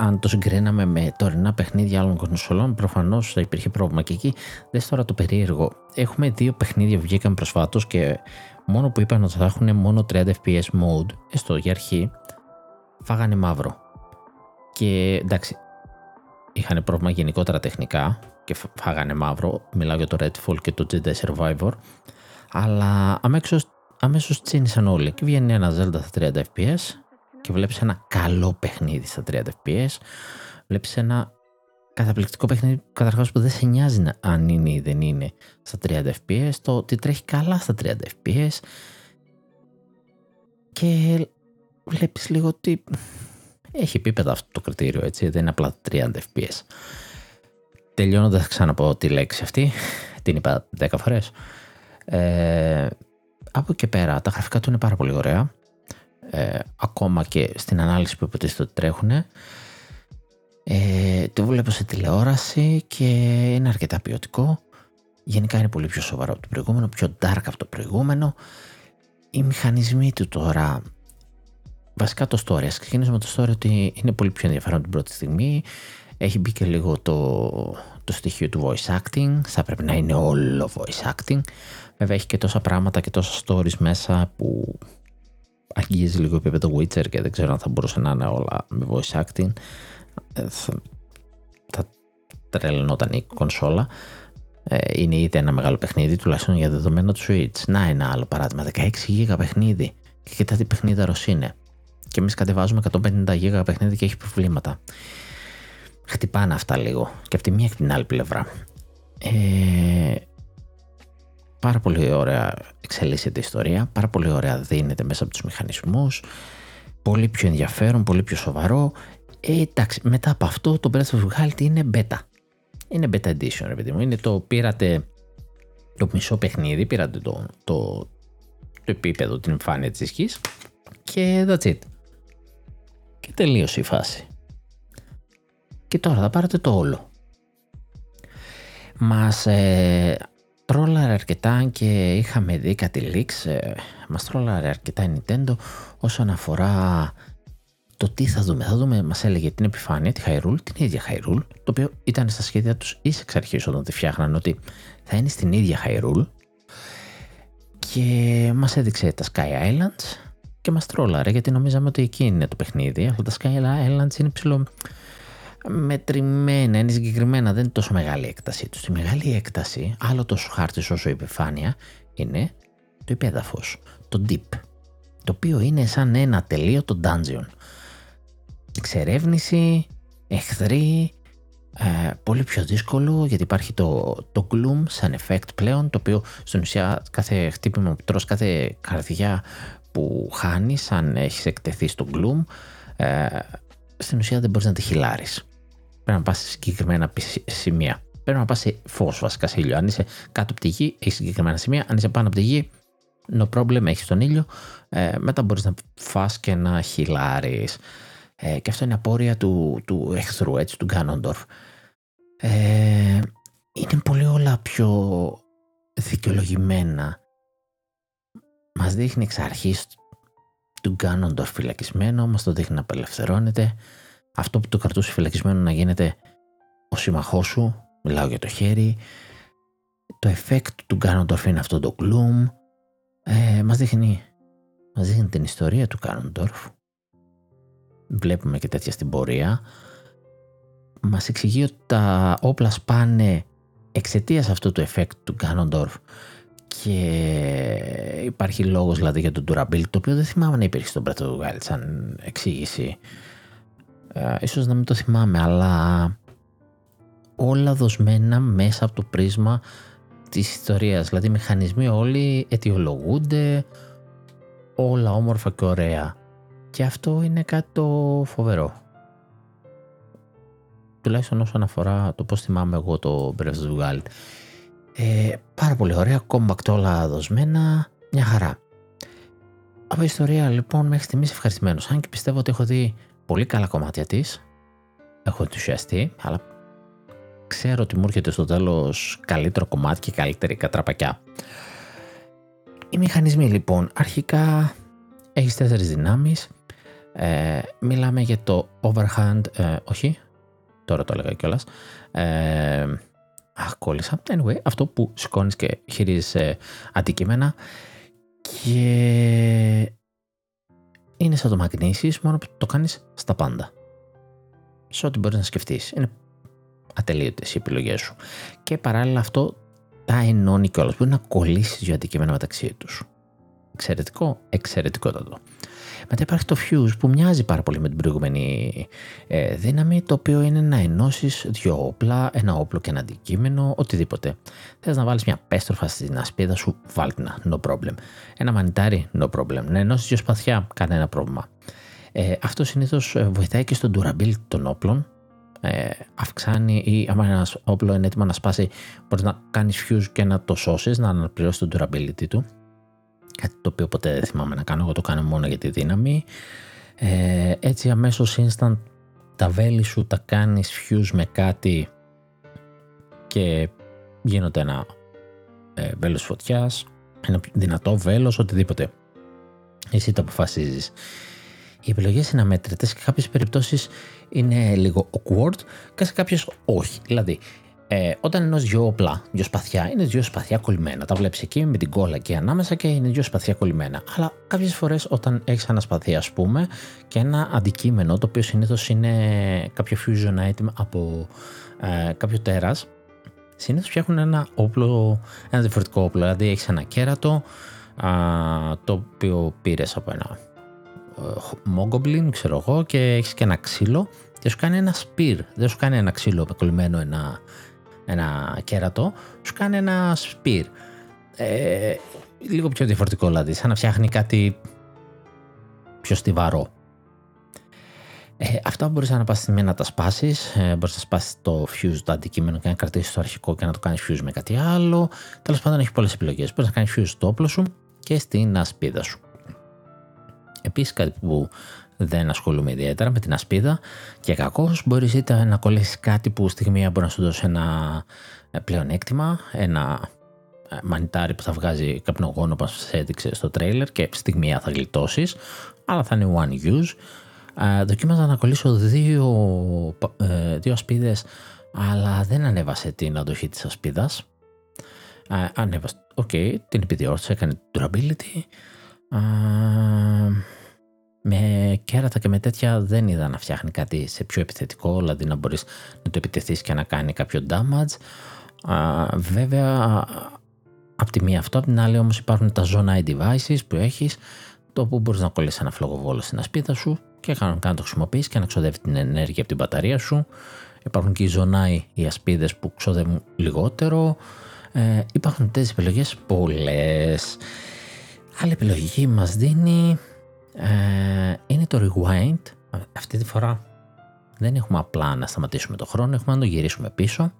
αν το συγκρίναμε με τωρινά παιχνίδια άλλων κονσολών, προφανώς θα υπήρχε πρόβλημα. Και εκεί δεν τώρα το περίεργο. Έχουμε δύο παιχνίδια που βγήκαν προσφάτως και μόνο που είπαν ότι θα έχουν μόνο 30 FPS mode, έστω για αρχή, φάγανε μαύρο. Και εντάξει, είχαν πρόβλημα γενικότερα τεχνικά και φάγανε μαύρο. Μιλάω για το Redfall και το Jedi Survivor. Αλλά αμέσως, αμέσως τσίνησαν όλοι και βγαίνει ένα Zelda στα 30 fps και βλέπεις ένα καλό παιχνίδι στα 30 fps. Βλέπεις ένα καταπληκτικό παιχνίδι καταρχάς που δεν σε νοιάζει αν είναι ή δεν είναι στα 30 fps. Το ότι τρέχει καλά στα 30 fps. Και βλέπεις λίγο ότι έχει επίπεδα αυτό το κριτήριο, έτσι, δεν είναι απλά 30 fps. Τελειώνοντας, θα ξαναπώ τη λέξη αυτή, την είπα 10 φορές. Ε, από εκεί πέρα, τα γραφικά του είναι πάρα πολύ ωραία. Ε, ακόμα και στην ανάλυση που υποτίθεται ότι τρέχουν. Ε, το βλέπω σε τηλεόραση και είναι αρκετά ποιοτικό. Γενικά είναι πολύ πιο σοβαρό από το προηγούμενο, πιο dark από το προηγούμενο. Οι μηχανισμοί του τώρα βασικά το story. Ας ξεκινήσουμε με το story ότι είναι πολύ πιο ενδιαφέρον την πρώτη στιγμή. Έχει μπει και λίγο το, το στοιχείο του voice acting. Θα πρέπει να είναι όλο voice acting. Βέβαια έχει και τόσα πράγματα και τόσα stories μέσα που αγγίζει λίγο επίπεδο Witcher και δεν ξέρω αν θα μπορούσε να είναι όλα με voice acting. Ε, θα, θα τρελνόταν η κονσόλα. Ε, είναι ήδη ένα μεγάλο παιχνίδι, τουλάχιστον για δεδομένο του Switch. Να ένα άλλο παράδειγμα, 16 GB παιχνίδι. Και κοιτά τι παιχνίδι είναι και εμείς κατεβάζουμε 150 γίγα παιχνίδι και έχει προβλήματα. Χτυπάνε αυτά λίγο και από τη μία και την άλλη πλευρά. Ε, πάρα πολύ ωραία εξελίσσεται η ιστορία, πάρα πολύ ωραία δίνεται μέσα από τους μηχανισμούς, πολύ πιο ενδιαφέρον, πολύ πιο σοβαρό. Ε, εντάξει, μετά από αυτό το Breath of the Wild είναι beta. Είναι beta edition, ρε παιδί μου. Είναι το πήρατε το μισό παιχνίδι, πήρατε το, το, το επίπεδο, την εμφάνεια της ισχύς και that's it. Και τελείωσε η φάση. Και τώρα θα πάρετε το όλο. Μας ε, τρόλαρε αρκετά και είχαμε δει κάτι leaks, ε, μας τρόλαρε αρκετά η Nintendo όσον αφορά το τι θα δούμε. Θα δούμε, μας έλεγε την επιφάνεια, τη Hyrule, την ίδια Hyrule, το οποίο ήταν στα σχέδια τους ή εξ αρχής όταν τη φτιάχναν ότι θα είναι στην ίδια Hyrule και μας έδειξε τα Sky Islands και μας τρόλαρε γιατί νομίζαμε ότι εκεί είναι το παιχνίδι. Αυτά τα Sky Islands είναι ψηλό μετρημένα, είναι συγκεκριμένα, δεν είναι τόσο μεγάλη έκταση τους. Στη μεγάλη έκταση, άλλο τόσο χάρτης όσο η επιφάνεια, είναι το υπέδαφος, το deep, το οποίο είναι σαν ένα τελείωτο dungeon. Εξερεύνηση, εχθροί, ε, πολύ πιο δύσκολο γιατί υπάρχει το, το gloom σαν effect πλέον το οποίο στην ουσία κάθε χτύπημα που τρως, κάθε καρδιά που χάνεις αν έχεις εκτεθεί στο gloom ε, στην ουσία δεν μπορείς να τη χυλάρεις. Πρέπει να πας σε συγκεκριμένα σημεία. Πρέπει να πας σε φως βασικά σε ήλιο. Αν είσαι κάτω από τη γη έχεις συγκεκριμένα σημεία. Αν είσαι πάνω από τη γη no problem έχεις τον ήλιο. Ε, μετά μπορείς να φας και να χυλάρεις. Ε, και αυτό είναι απόρρια του, του εχθρού, έτσι, του Γκάνοντορφ. Ε, είναι πολύ όλα πιο δικαιολογημένα μας δείχνει εξ αρχής του Γκάνοντορ φυλακισμένο, μας το δείχνει να απελευθερώνεται. Αυτό που το κρατούσε φυλακισμένο να γίνεται ο σύμμαχός σου, μιλάω για το χέρι. Το effect του Γκάνοντορφ είναι αυτό το gloom. Ε, μας, δείχνει, μας δείχνει την ιστορία του Γκάνοντορφ. Βλέπουμε και τέτοια στην πορεία. Μας εξηγεί ότι τα όπλα σπάνε εξαιτίας αυτού του effect του Γκάνοντορφ και υπάρχει λόγος δηλαδή για το durability το οποίο δεν θυμάμαι να υπήρχε στον Breath of the Wild σαν εξήγηση ε, ίσως να μην το θυμάμαι αλλά όλα δοσμένα μέσα από το πρίσμα της ιστορίας δηλαδή οι μηχανισμοί όλοι αιτιολογούνται όλα όμορφα και ωραία και αυτό είναι κάτι το φοβερό τουλάχιστον όσον αφορά το πώς θυμάμαι εγώ το Breath of the Wild ε, πάρα πολύ ωραία, compact όλα δοσμένα, μια χαρά. Από ιστορία λοιπόν μέχρι στιγμής ευχαριστημένος. Αν και πιστεύω ότι έχω δει πολύ καλά κομμάτια της, έχω ενθουσιαστεί, αλλά ξέρω ότι μου έρχεται στο τέλος καλύτερο κομμάτι και καλύτερη κατραπακιά. Οι μηχανισμοί λοιπόν, αρχικά έχεις τέσσερις δυνάμεις. Ε, μιλάμε για το overhand, ε, όχι, τώρα το έλεγα κιόλας, ε, αχ, κόλλησα. Anyway, αυτό που σηκώνεις και χειρίζεσαι αντικείμενα και είναι σαν το μαγνήσεις, μόνο που το κάνεις στα πάντα. Σε ό,τι μπορείς να σκεφτείς. Είναι ατελείωτες οι επιλογές σου. Και παράλληλα αυτό τα ενώνει κιόλας. Μπορεί να κολλήσεις δύο αντικείμενα μεταξύ τους. Εξαιρετικό, εξαιρετικότατο. Μετά υπάρχει το fuse που μοιάζει πάρα πολύ με την προηγούμενη ε, δύναμη, το οποίο είναι να ενώσεις δύο όπλα, ένα όπλο και ένα αντικείμενο, οτιδήποτε. Θες να βάλεις μια πέστροφα στην ασπίδα σου, βάλτε να, no problem. Ένα μανιτάρι, no problem. Να ενώσεις δύο σπαθιά, κανένα πρόβλημα. Ε, αυτό συνήθως ε, βοηθάει και στο durability των όπλων. Ε, αυξάνει ή άμα ένας όπλο είναι έτοιμο να σπάσει, μπορείς να κάνεις fuse και να το σώσεις, να αναπληρώσεις το durability του. Κάτι το οποίο ποτέ δεν θυμάμαι να κάνω, εγώ το κάνω μόνο για τη δύναμη. Ε, έτσι αμέσως instant τα βέλη σου τα κάνεις fuse με κάτι και γίνονται ένα ε, βέλος φωτιάς, ένα δυνατό βέλος, οτιδήποτε. Εσύ το αποφασίζεις. Οι επιλογές είναι αμέτρητες και σε κάποιες περιπτώσεις είναι λίγο awkward και σε κάποιες όχι. Δηλαδή, ε, όταν ενός δυο όπλα, δυο σπαθιά, είναι δυο σπαθιά κολλημένα. Τα βλέπεις εκεί με την κόλλα και ανάμεσα και είναι δυο σπαθιά κολλημένα. Αλλά κάποιες φορές όταν έχεις ένα σπαθί, ας πούμε, και ένα αντικείμενο το οποίο συνήθως είναι κάποιο fusion item από ε, κάποιο τέρας, συνήθως φτιάχνουν ένα όπλο, ένα διαφορετικό όπλο. Δηλαδή έχεις ένα κέρατο α, το οποίο πήρες από ένα Mogoblin, ξέρω εγώ, και έχεις και ένα ξύλο και σου κάνει ένα spear. Δεν σου κάνει ένα ξύλο με κολλημένο ένα ένα κέρατο, σου κάνει ένα σπίρ. Ε, λίγο πιο διαφορετικό δηλαδή, σαν να φτιάχνει κάτι πιο στιβαρό. Ε, αυτά μπορείς να πας στη μία να τα σπάσεις. Ε, μπορείς να σπάσεις το fuse το αντικείμενο και να κρατήσεις το αρχικό και να το κάνεις fuse με κάτι άλλο. Τέλος πάντων, έχει πολλές επιλογές. Μπορείς να κάνεις fuse το όπλο σου και στην ασπίδα σου. Επίσης, κάτι που δεν ασχολούμαι ιδιαίτερα με την ασπίδα και κακώς μπορεί είτε να κολλήσεις κάτι που στιγμή μπορεί να σου δώσει ένα ε, πλεονέκτημα, ένα ε, μανιτάρι που θα βγάζει καπνογόνο όπως σας έδειξε στο τρέιλερ και στιγμία θα γλιτώσεις, αλλά θα είναι one use. Ε, δοκίμαζα να κολλήσω δύο, ε, δύο ασπίδες αλλά δεν ανέβασε την αντοχή της ασπίδας. Ε, ανέβασε, ok, okay, την επιδιόρθωσε, έκανε durability. Ε, με κέρατα και με τέτοια δεν είδα να φτιάχνει κάτι σε πιο επιθετικό, δηλαδή να μπορείς να το επιτεθείς και να κάνει κάποιο damage. Α, βέβαια, από τη μία αυτό, από την άλλη όμως υπάρχουν τα zone eye devices που έχεις, το που μπορείς να κολλήσεις ένα φλογοβόλο στην ασπίδα σου και κανονικά να το χρησιμοποιείς και να ξοδεύει την ενέργεια από την μπαταρία σου. Υπάρχουν και οι zonai, οι ασπίδες που ξοδεύουν λιγότερο. Ε, υπάρχουν τέτοιες επιλογές πολλές. Άλλη επιλογή μας δίνει ε, είναι το rewind. Αυτή τη φορά δεν έχουμε απλά να σταματήσουμε το χρόνο, έχουμε να το γυρίσουμε πίσω,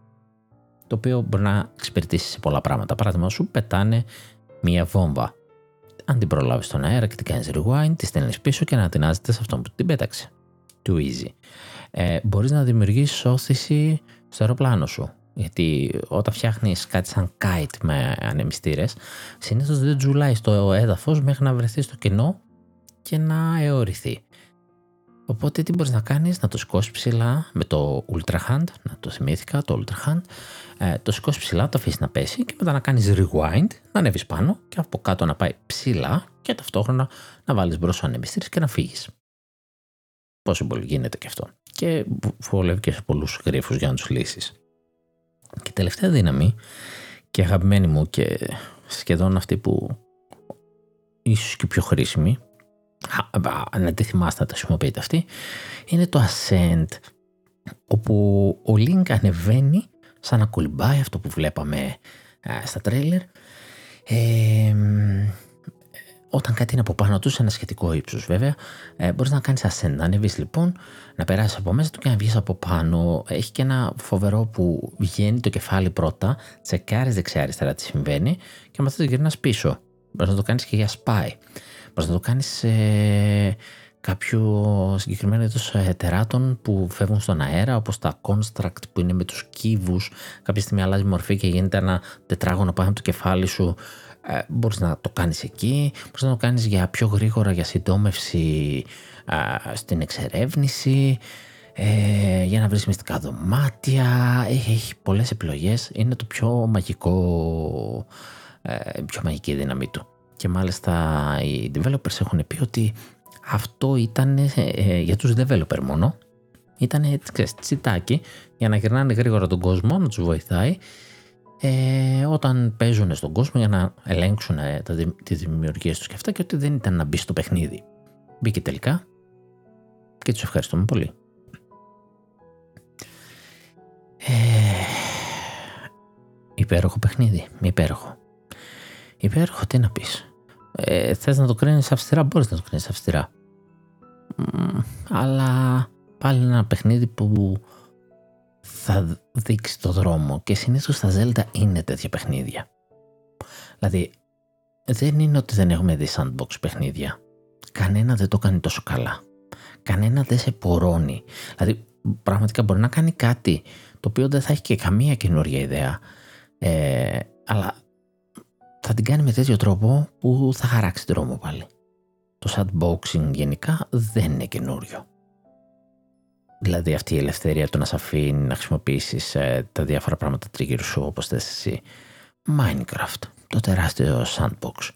το οποίο μπορεί να εξυπηρετήσει σε πολλά πράγματα. Παράδειγμα, σου πετάνε μία βόμβα. Αν την προλάβεις στον αέρα και την κάνεις rewind, τη στέλνεις πίσω και ανατινάζεται σε αυτόν που την πέταξε. Too easy. Ε, Μπορείς να δημιουργήσεις όθηση στο αεροπλάνο σου. Γιατί όταν φτιάχνεις κάτι σαν kite με ανεμιστήρες, συνήθως δεν τζουλάει στο έδαφος μέχρι να βρεθεί στο κενό και να αιωρηθεί. Οπότε τι μπορείς να κάνεις, να το σηκώσεις ψηλά με το Ultra Hand, να το θυμήθηκα, το Ultra Hand, ε, το σηκώσεις ψηλά, το αφήσεις να πέσει και μετά να κάνεις rewind, να ανέβεις πάνω και από κάτω να πάει ψηλά και ταυτόχρονα να βάλεις μπρος ο και να φύγεις. Πόσο πολύ γίνεται και αυτό. Και βολεύει και σε πολλούς γρίφους για να τους λύσεις. Και τελευταία δύναμη και αγαπημένη μου και σχεδόν αυτή που ίσως και πιο χρήσιμη να τη θυμάστε να τα χρησιμοποιείτε αυτή, είναι το Ascent, όπου ο Link ανεβαίνει σαν να κολυμπάει αυτό που βλέπαμε στα τρέιλερ, ε, όταν κάτι είναι από πάνω τους, σε ένα σχετικό ύψος βέβαια, ε, μπορείς να κάνεις ascent. Να ανέβει λοιπόν, να περάσεις από μέσα του και να βγεις από πάνω. Έχει και ένα φοβερό που βγαίνει το κεφάλι πρώτα, τσεκάρεις δεξιά-αριστερά τι συμβαίνει και μετά το γυρνάς πίσω. Μπορείς να το κάνεις και για spy. Μπορεί να το κάνεις σε κάποιο συγκεκριμένο είδος ετεράτων που φεύγουν στον αέρα, όπως τα construct που είναι με τους κύβους. Κάποια στιγμή αλλάζει μορφή και γίνεται ένα τετράγωνο πάνω από το κεφάλι σου ε, μπορείς να το κάνεις εκεί, μπορείς να το κάνεις για πιο γρήγορα για συντόμευση ε, στην εξερεύνηση, ε, για να βρεις μυστικά δωμάτια, έχει, έχει πολλές επιλογές, είναι το πιο μαγικό, ε, πιο μαγική δύναμή του. Και μάλιστα οι developers έχουν πει ότι αυτό ήταν ε, για τους developer μόνο, ήταν τσιτάκι για να γυρνάνε γρήγορα τον κόσμο, να τους βοηθάει ε, όταν παίζουν στον κόσμο για να ελέγξουν ε, τις δημιουργίες τους και αυτά και ότι δεν ήταν να μπει στο παιχνίδι. Μπήκε τελικά και τους ευχαριστούμε πολύ. Ε, υπέροχο παιχνίδι, υπέροχο. Υπέροχο, τι να πεις. Ε, θες να το κρίνεις αυστηρά, μπορείς να το κρίνεις αυστηρά. αλλά πάλι ένα παιχνίδι που θα δείξει το δρόμο και συνήθως στα Zelda είναι τέτοια παιχνίδια. Δηλαδή δεν είναι ότι δεν έχουμε δει sandbox παιχνίδια. Κανένα δεν το κάνει τόσο καλά. Κανένα δεν σε πορώνει. Δηλαδή πραγματικά μπορεί να κάνει κάτι το οποίο δεν θα έχει και καμία καινούργια ιδέα ε, αλλά θα την κάνει με τέτοιο τρόπο που θα χαράξει τον δρόμο πάλι. Το sandboxing γενικά δεν είναι καινούριο. Δηλαδή αυτή η ελευθερία του να σε αφήνει να χρησιμοποιήσεις ε, τα διάφορα πράγματα τριγύρω σου όπως θες εσύ. Minecraft, το τεράστιο sandbox.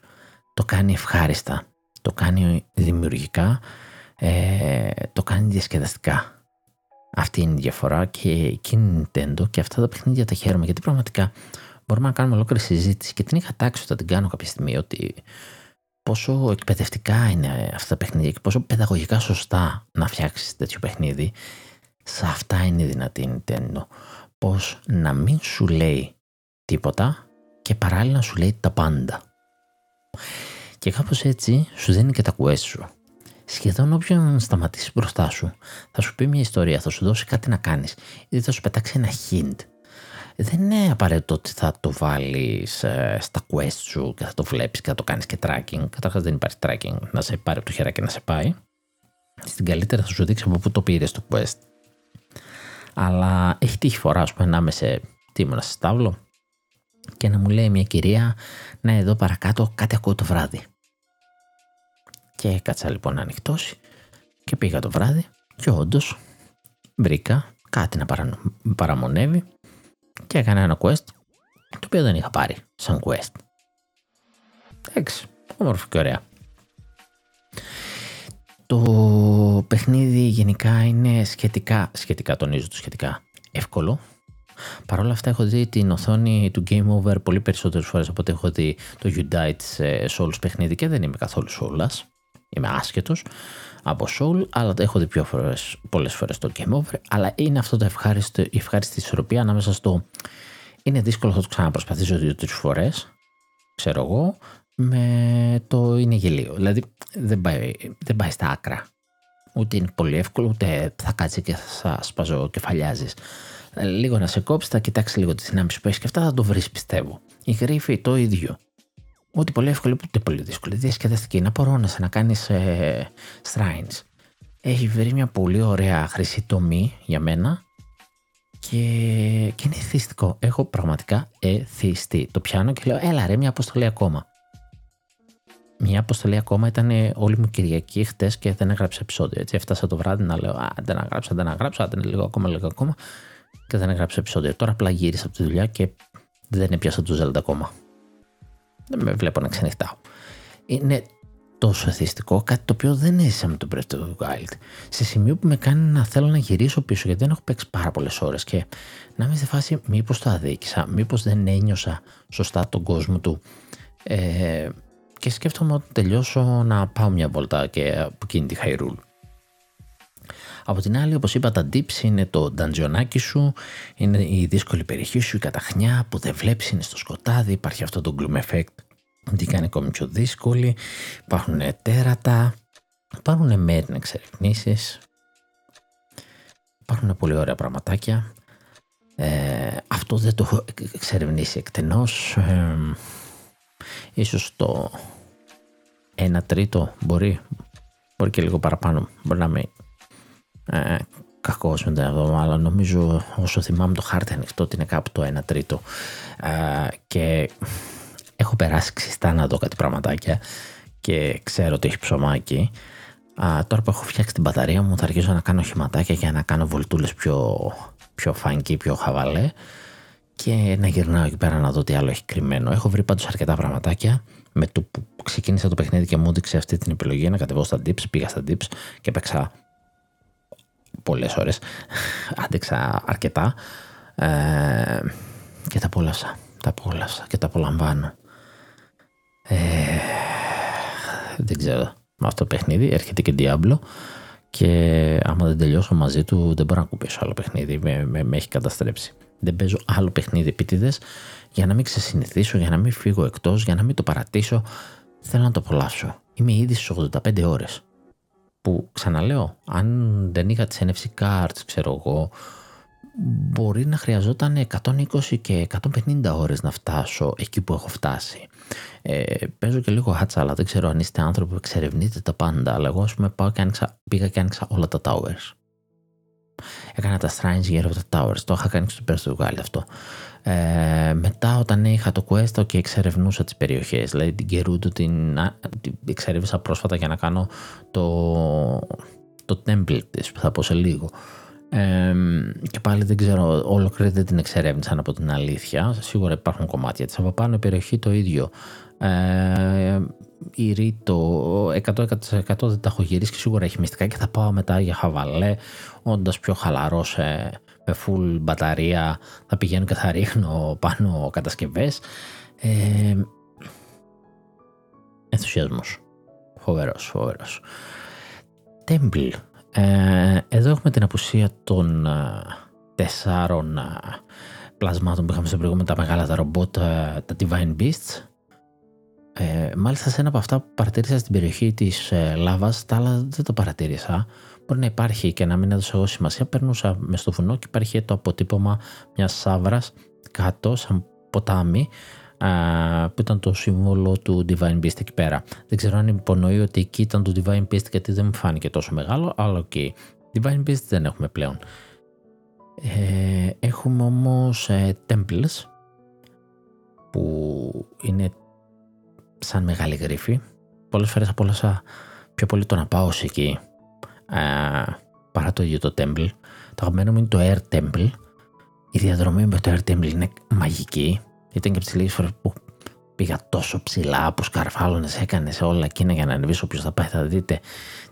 Το κάνει ευχάριστα, το κάνει δημιουργικά, ε, το κάνει διασκεδαστικά. Αυτή είναι η διαφορά και εκείνη η Nintendo και αυτά τα παιχνίδια τα χαίρομαι γιατί πραγματικά μπορούμε να κάνουμε ολόκληρη συζήτηση και την είχα τάξει όταν την κάνω κάποια στιγμή ότι πόσο εκπαιδευτικά είναι αυτά τα παιχνίδια και πόσο παιδαγωγικά σωστά να φτιάξεις τέτοιο παιχνίδι, σε αυτά είναι δυνατή η Nintendo. Πώς να μην σου λέει τίποτα και παράλληλα να σου λέει τα πάντα. Και κάπως έτσι σου δίνει και τα quest σου. Σχεδόν όποιον σταματήσει μπροστά σου θα σου πει μια ιστορία, θα σου δώσει κάτι να κάνεις ή θα σου πετάξει ένα hint δεν είναι απαραίτητο ότι θα το βάλεις ε, στα quest σου και θα το βλέπεις και θα το κάνεις και tracking. Καταρχάς δεν υπάρχει tracking να σε πάρει από το χεράκι να σε πάει. Στην καλύτερη θα σου δείξει από πού το πήρες το quest. Αλλά έχει τύχει φορά, ας πούμε, να είμαι σε τίμωνα σε στάβλο και να μου λέει μια κυρία, να εδώ παρακάτω κάτι ακούω το βράδυ. Και κάτσα λοιπόν να ανοιχτώσει και πήγα το βράδυ και όντως βρήκα κάτι να παραμονεύει και έκανα ένα quest το οποίο δεν είχα πάρει σαν quest. Εντάξει, όμορφο και ωραία. Το παιχνίδι γενικά είναι σχετικά, σχετικά τονίζω το σχετικά εύκολο. Παρ' όλα αυτά έχω δει την οθόνη του Game Over πολύ περισσότερες φορές από ό,τι έχω δει το Unite σε Souls παιχνίδι και δεν είμαι καθόλου Souls. Είμαι άσχετος από Soul, αλλά το έχω δει πιο φορές, πολλές φορές το Game Over, αλλά είναι αυτό το ευχάριστο, η ευχάριστη ισορροπία ανάμεσα στο είναι δύσκολο θα το ξαναπροσπαθήσω δύο-τρει φορές, ξέρω εγώ, με το είναι γελίο. Δηλαδή δεν πάει, δεν πάει στα άκρα. Ούτε είναι πολύ εύκολο, ούτε θα κάτσει και θα σπαζω κεφαλιάζεις. Λίγο να σε κόψει, θα κοιτάξει λίγο τις δυνάμεις που έχεις και αυτά θα το βρεις, πιστεύω. Η γρήφη το ίδιο. Ούτε πολύ εύκολο, ούτε πολύ δύσκολο. Διασκεδαστική. Να πορώνεσαι να κάνεις ε, shrines. Έχει βρει μια πολύ ωραία χρυσή τομή για μένα και, και είναι εθιστικό. Έχω πραγματικά εθιστεί. Το πιάνω και λέω, έλα ρε, μια αποστολή ακόμα. Μια αποστολή ακόμα ήταν όλη μου Κυριακή χτες και δεν έγραψε επεισόδιο. Έτσι, έφτασα το βράδυ να λέω, Α, δεν έγραψα, δεν έγραψα, δεν λίγο ακόμα, λίγο ακόμα. Και δεν έγραψε επεισόδιο. Τώρα απλά γύρισα από τη δουλειά και δεν έπιασα το Zelda ακόμα. Δεν με βλέπω να ξενυχτάω. Είναι τόσο εθιστικό, κάτι το οποίο δεν έζησα με το Breath of the Wild. Σε σημείο που με κάνει να θέλω να γυρίσω πίσω, γιατί δεν έχω παίξει πάρα πολλές ώρες και να είμαι στη φάση μήπως το αδίκησα, μήπως δεν ένιωσα σωστά τον κόσμο του. Ε, και σκέφτομαι ότι τελειώσω να πάω μια βολτά και από εκείνη τη Hyrule. Από την άλλη, όπως είπα, τα dips είναι το νταντζιονάκι σου, είναι η δύσκολη περιοχή σου, η καταχνιά που δεν βλέπεις, είναι στο σκοτάδι, υπάρχει αυτό το gloom effect την κάνει ακόμη πιο δύσκολη. Υπάρχουν τέρατα, υπάρχουν μέρη να εξερευνήσεις. Υπάρχουν πολύ ωραία πραγματάκια. Ε, αυτό δεν το έχω εξερευνήσει εκτενώς. Ε, ίσως το ένα τρίτο μπορεί, μπορεί και λίγο παραπάνω. Μπορεί να είμαι ε, κακός με την αλλά νομίζω όσο θυμάμαι το χάρτη ανοιχτό ότι είναι κάπου το ένα τρίτο. Ε, και έχω έχω περάσει ξιστά να δω κάτι πραγματάκια και ξέρω ότι έχει ψωμάκι. Α, τώρα που έχω φτιάξει την μπαταρία μου θα αρχίσω να κάνω χηματάκια για να κάνω βολτούλες πιο, πιο φανκή, πιο χαβαλέ και να γυρνάω εκεί πέρα να δω τι άλλο έχει κρυμμένο. Έχω βρει πάντως αρκετά πραγματάκια με το που ξεκίνησα το παιχνίδι και μου έδειξε αυτή την επιλογή να κατεβώ στα dips, πήγα στα dips και παίξα πολλές ώρες, άντεξα αρκετά ε, και τα απόλαυσα, τα απόλαυσα και τα απολαμβάνω. Ε, δεν ξέρω με αυτό το παιχνίδι, έρχεται και Diablo και άμα δεν τελειώσω μαζί του δεν μπορώ να κουμπίσω άλλο παιχνίδι, με, με, με έχει καταστρέψει. Δεν παίζω άλλο παιχνίδι επίτηδες για να μην ξεσυνηθίσω, για να μην φύγω εκτός, για να μην το παρατήσω. Θέλω να το απολαύσω. Είμαι ήδη στις 85 ώρες. Που ξαναλέω, αν δεν είχα τις NFC cards, ξέρω εγώ, μπορεί να χρειαζόταν 120 και 150 ώρες να φτάσω εκεί που έχω φτάσει. Ε, παίζω και λίγο χάτσα, αλλά δεν ξέρω αν είστε άνθρωποι που εξερευνείτε τα πάντα, αλλά εγώ ας πούμε πάω και άνοιξα, πήγα και άνοιξα όλα τα towers. Έκανα τα shrines γύρω από τα towers, το είχα κάνει στο πέρας του αυτό. Ε, μετά όταν είχα το quest και εξερευνούσα τις περιοχές, δηλαδή την Gerudo την, την εξερεύνησα πρόσφατα για να κάνω το, το temple της που θα πω σε λίγο. Ε, και πάλι δεν ξέρω, ολόκληρη δεν την εξερεύνησαν από την αλήθεια. Σίγουρα υπάρχουν κομμάτια της. Από πάνω η περιοχή το ίδιο. Ε, η Ρήτο 100% δεν τα έχω γυρίσει και σίγουρα έχει μυστικά και θα πάω μετά για χαβαλέ όντας πιο χαλαρός με full μπαταρία θα πηγαίνω και θα ρίχνω πάνω κατασκευές. Ε, ενθουσιασμός. Φοβερός φοβερός. Temple. Ε, εδώ έχουμε την απουσία των ε, τεσσάρων ε, πλασμάτων που είχαμε στο προηγούμενο τα μεγάλα τα ρομπότ, ε, τα Divine Beasts. Ε, μάλιστα σε ένα από αυτά που παρατήρησα στην περιοχή της ε, λάβας, τα άλλα δεν το παρατήρησα. Μπορεί να υπάρχει και να μην έδωσα εγώ σημασία. Περνούσα μες στο βουνό και υπάρχει το αποτύπωμα μιας σαύρας κάτω σαν ποτάμι που ήταν το σύμβολο του Divine Beast εκεί πέρα. Δεν ξέρω αν υπονοεί ότι εκεί ήταν το Divine Beast γιατί δεν μου φάνηκε τόσο μεγάλο, αλλά ok. Okay. Divine Beast δεν έχουμε πλέον. Ε, έχουμε όμως ε, temples που είναι σαν μεγάλοι γρίφοι. Πολλές φορές απόλαυσα πιο πολύ το να πάω σε εκεί παρά το ίδιο το temple. Το αγαπημένο μου είναι το Air Temple. Η διαδρομή με το Air Temple είναι μαγική. Ήταν και από τις λίγες φορές που πήγα τόσο ψηλά που σκαρφάλωνες, έκανες όλα εκείνα για να ανεβείς. Όποιος θα πάει, θα δείτε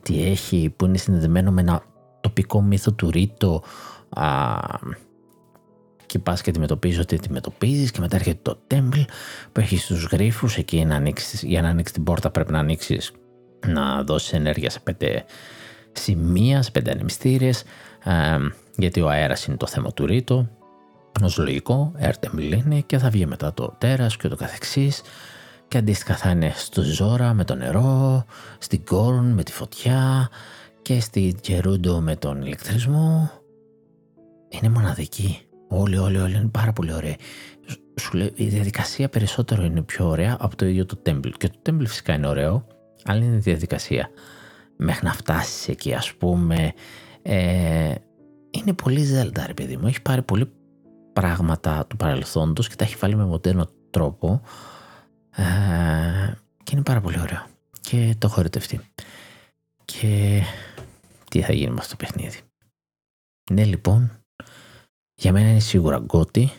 τι έχει, που είναι συνδεδεμένο με ένα τοπικό μύθο του Ρίτο. Α, και πας και αντιμετωπίζεις ό,τι αντιμετωπίζεις και μετά έρχεται το temple που έχει του γρήφου εκεί να ανοίξεις, για να ανοίξεις την πόρτα πρέπει να ανοίξεις να δώσεις ενέργεια σε πέντε σημείας, σε πέντε ανεμιστήρες ε, γιατί ο αέρας είναι το θέμα του ρήτου νοσολογικό, temple είναι και θα βγει μετά το τέρας και το καθεξής και αντίστοιχα θα είναι στο Ζόρα με το νερό, στην Κόρν με τη φωτιά και στη Τζερούντο με τον ηλεκτρισμό. Είναι μοναδική. Όλοι, όλοι, όλοι είναι πάρα πολύ ωραία. Σου λέει, η διαδικασία περισσότερο είναι πιο ωραία από το ίδιο το Temple. Και το Temple φυσικά είναι ωραίο, αλλά είναι η διαδικασία. Μέχρι να φτάσεις εκεί, ας πούμε. Ε, είναι πολύ Zelda, ρε παιδί μου. Έχει πάρει πολύ πράγματα του παρελθόντος και τα έχει βάλει με μοντέρνο τρόπο. Ε, και είναι πάρα πολύ ωραίο. Και το έχω ερωτευτεί. Και τι θα γίνει με αυτό το παιχνίδι. Ναι, λοιπόν, για μένα είναι σίγουρα γκότι.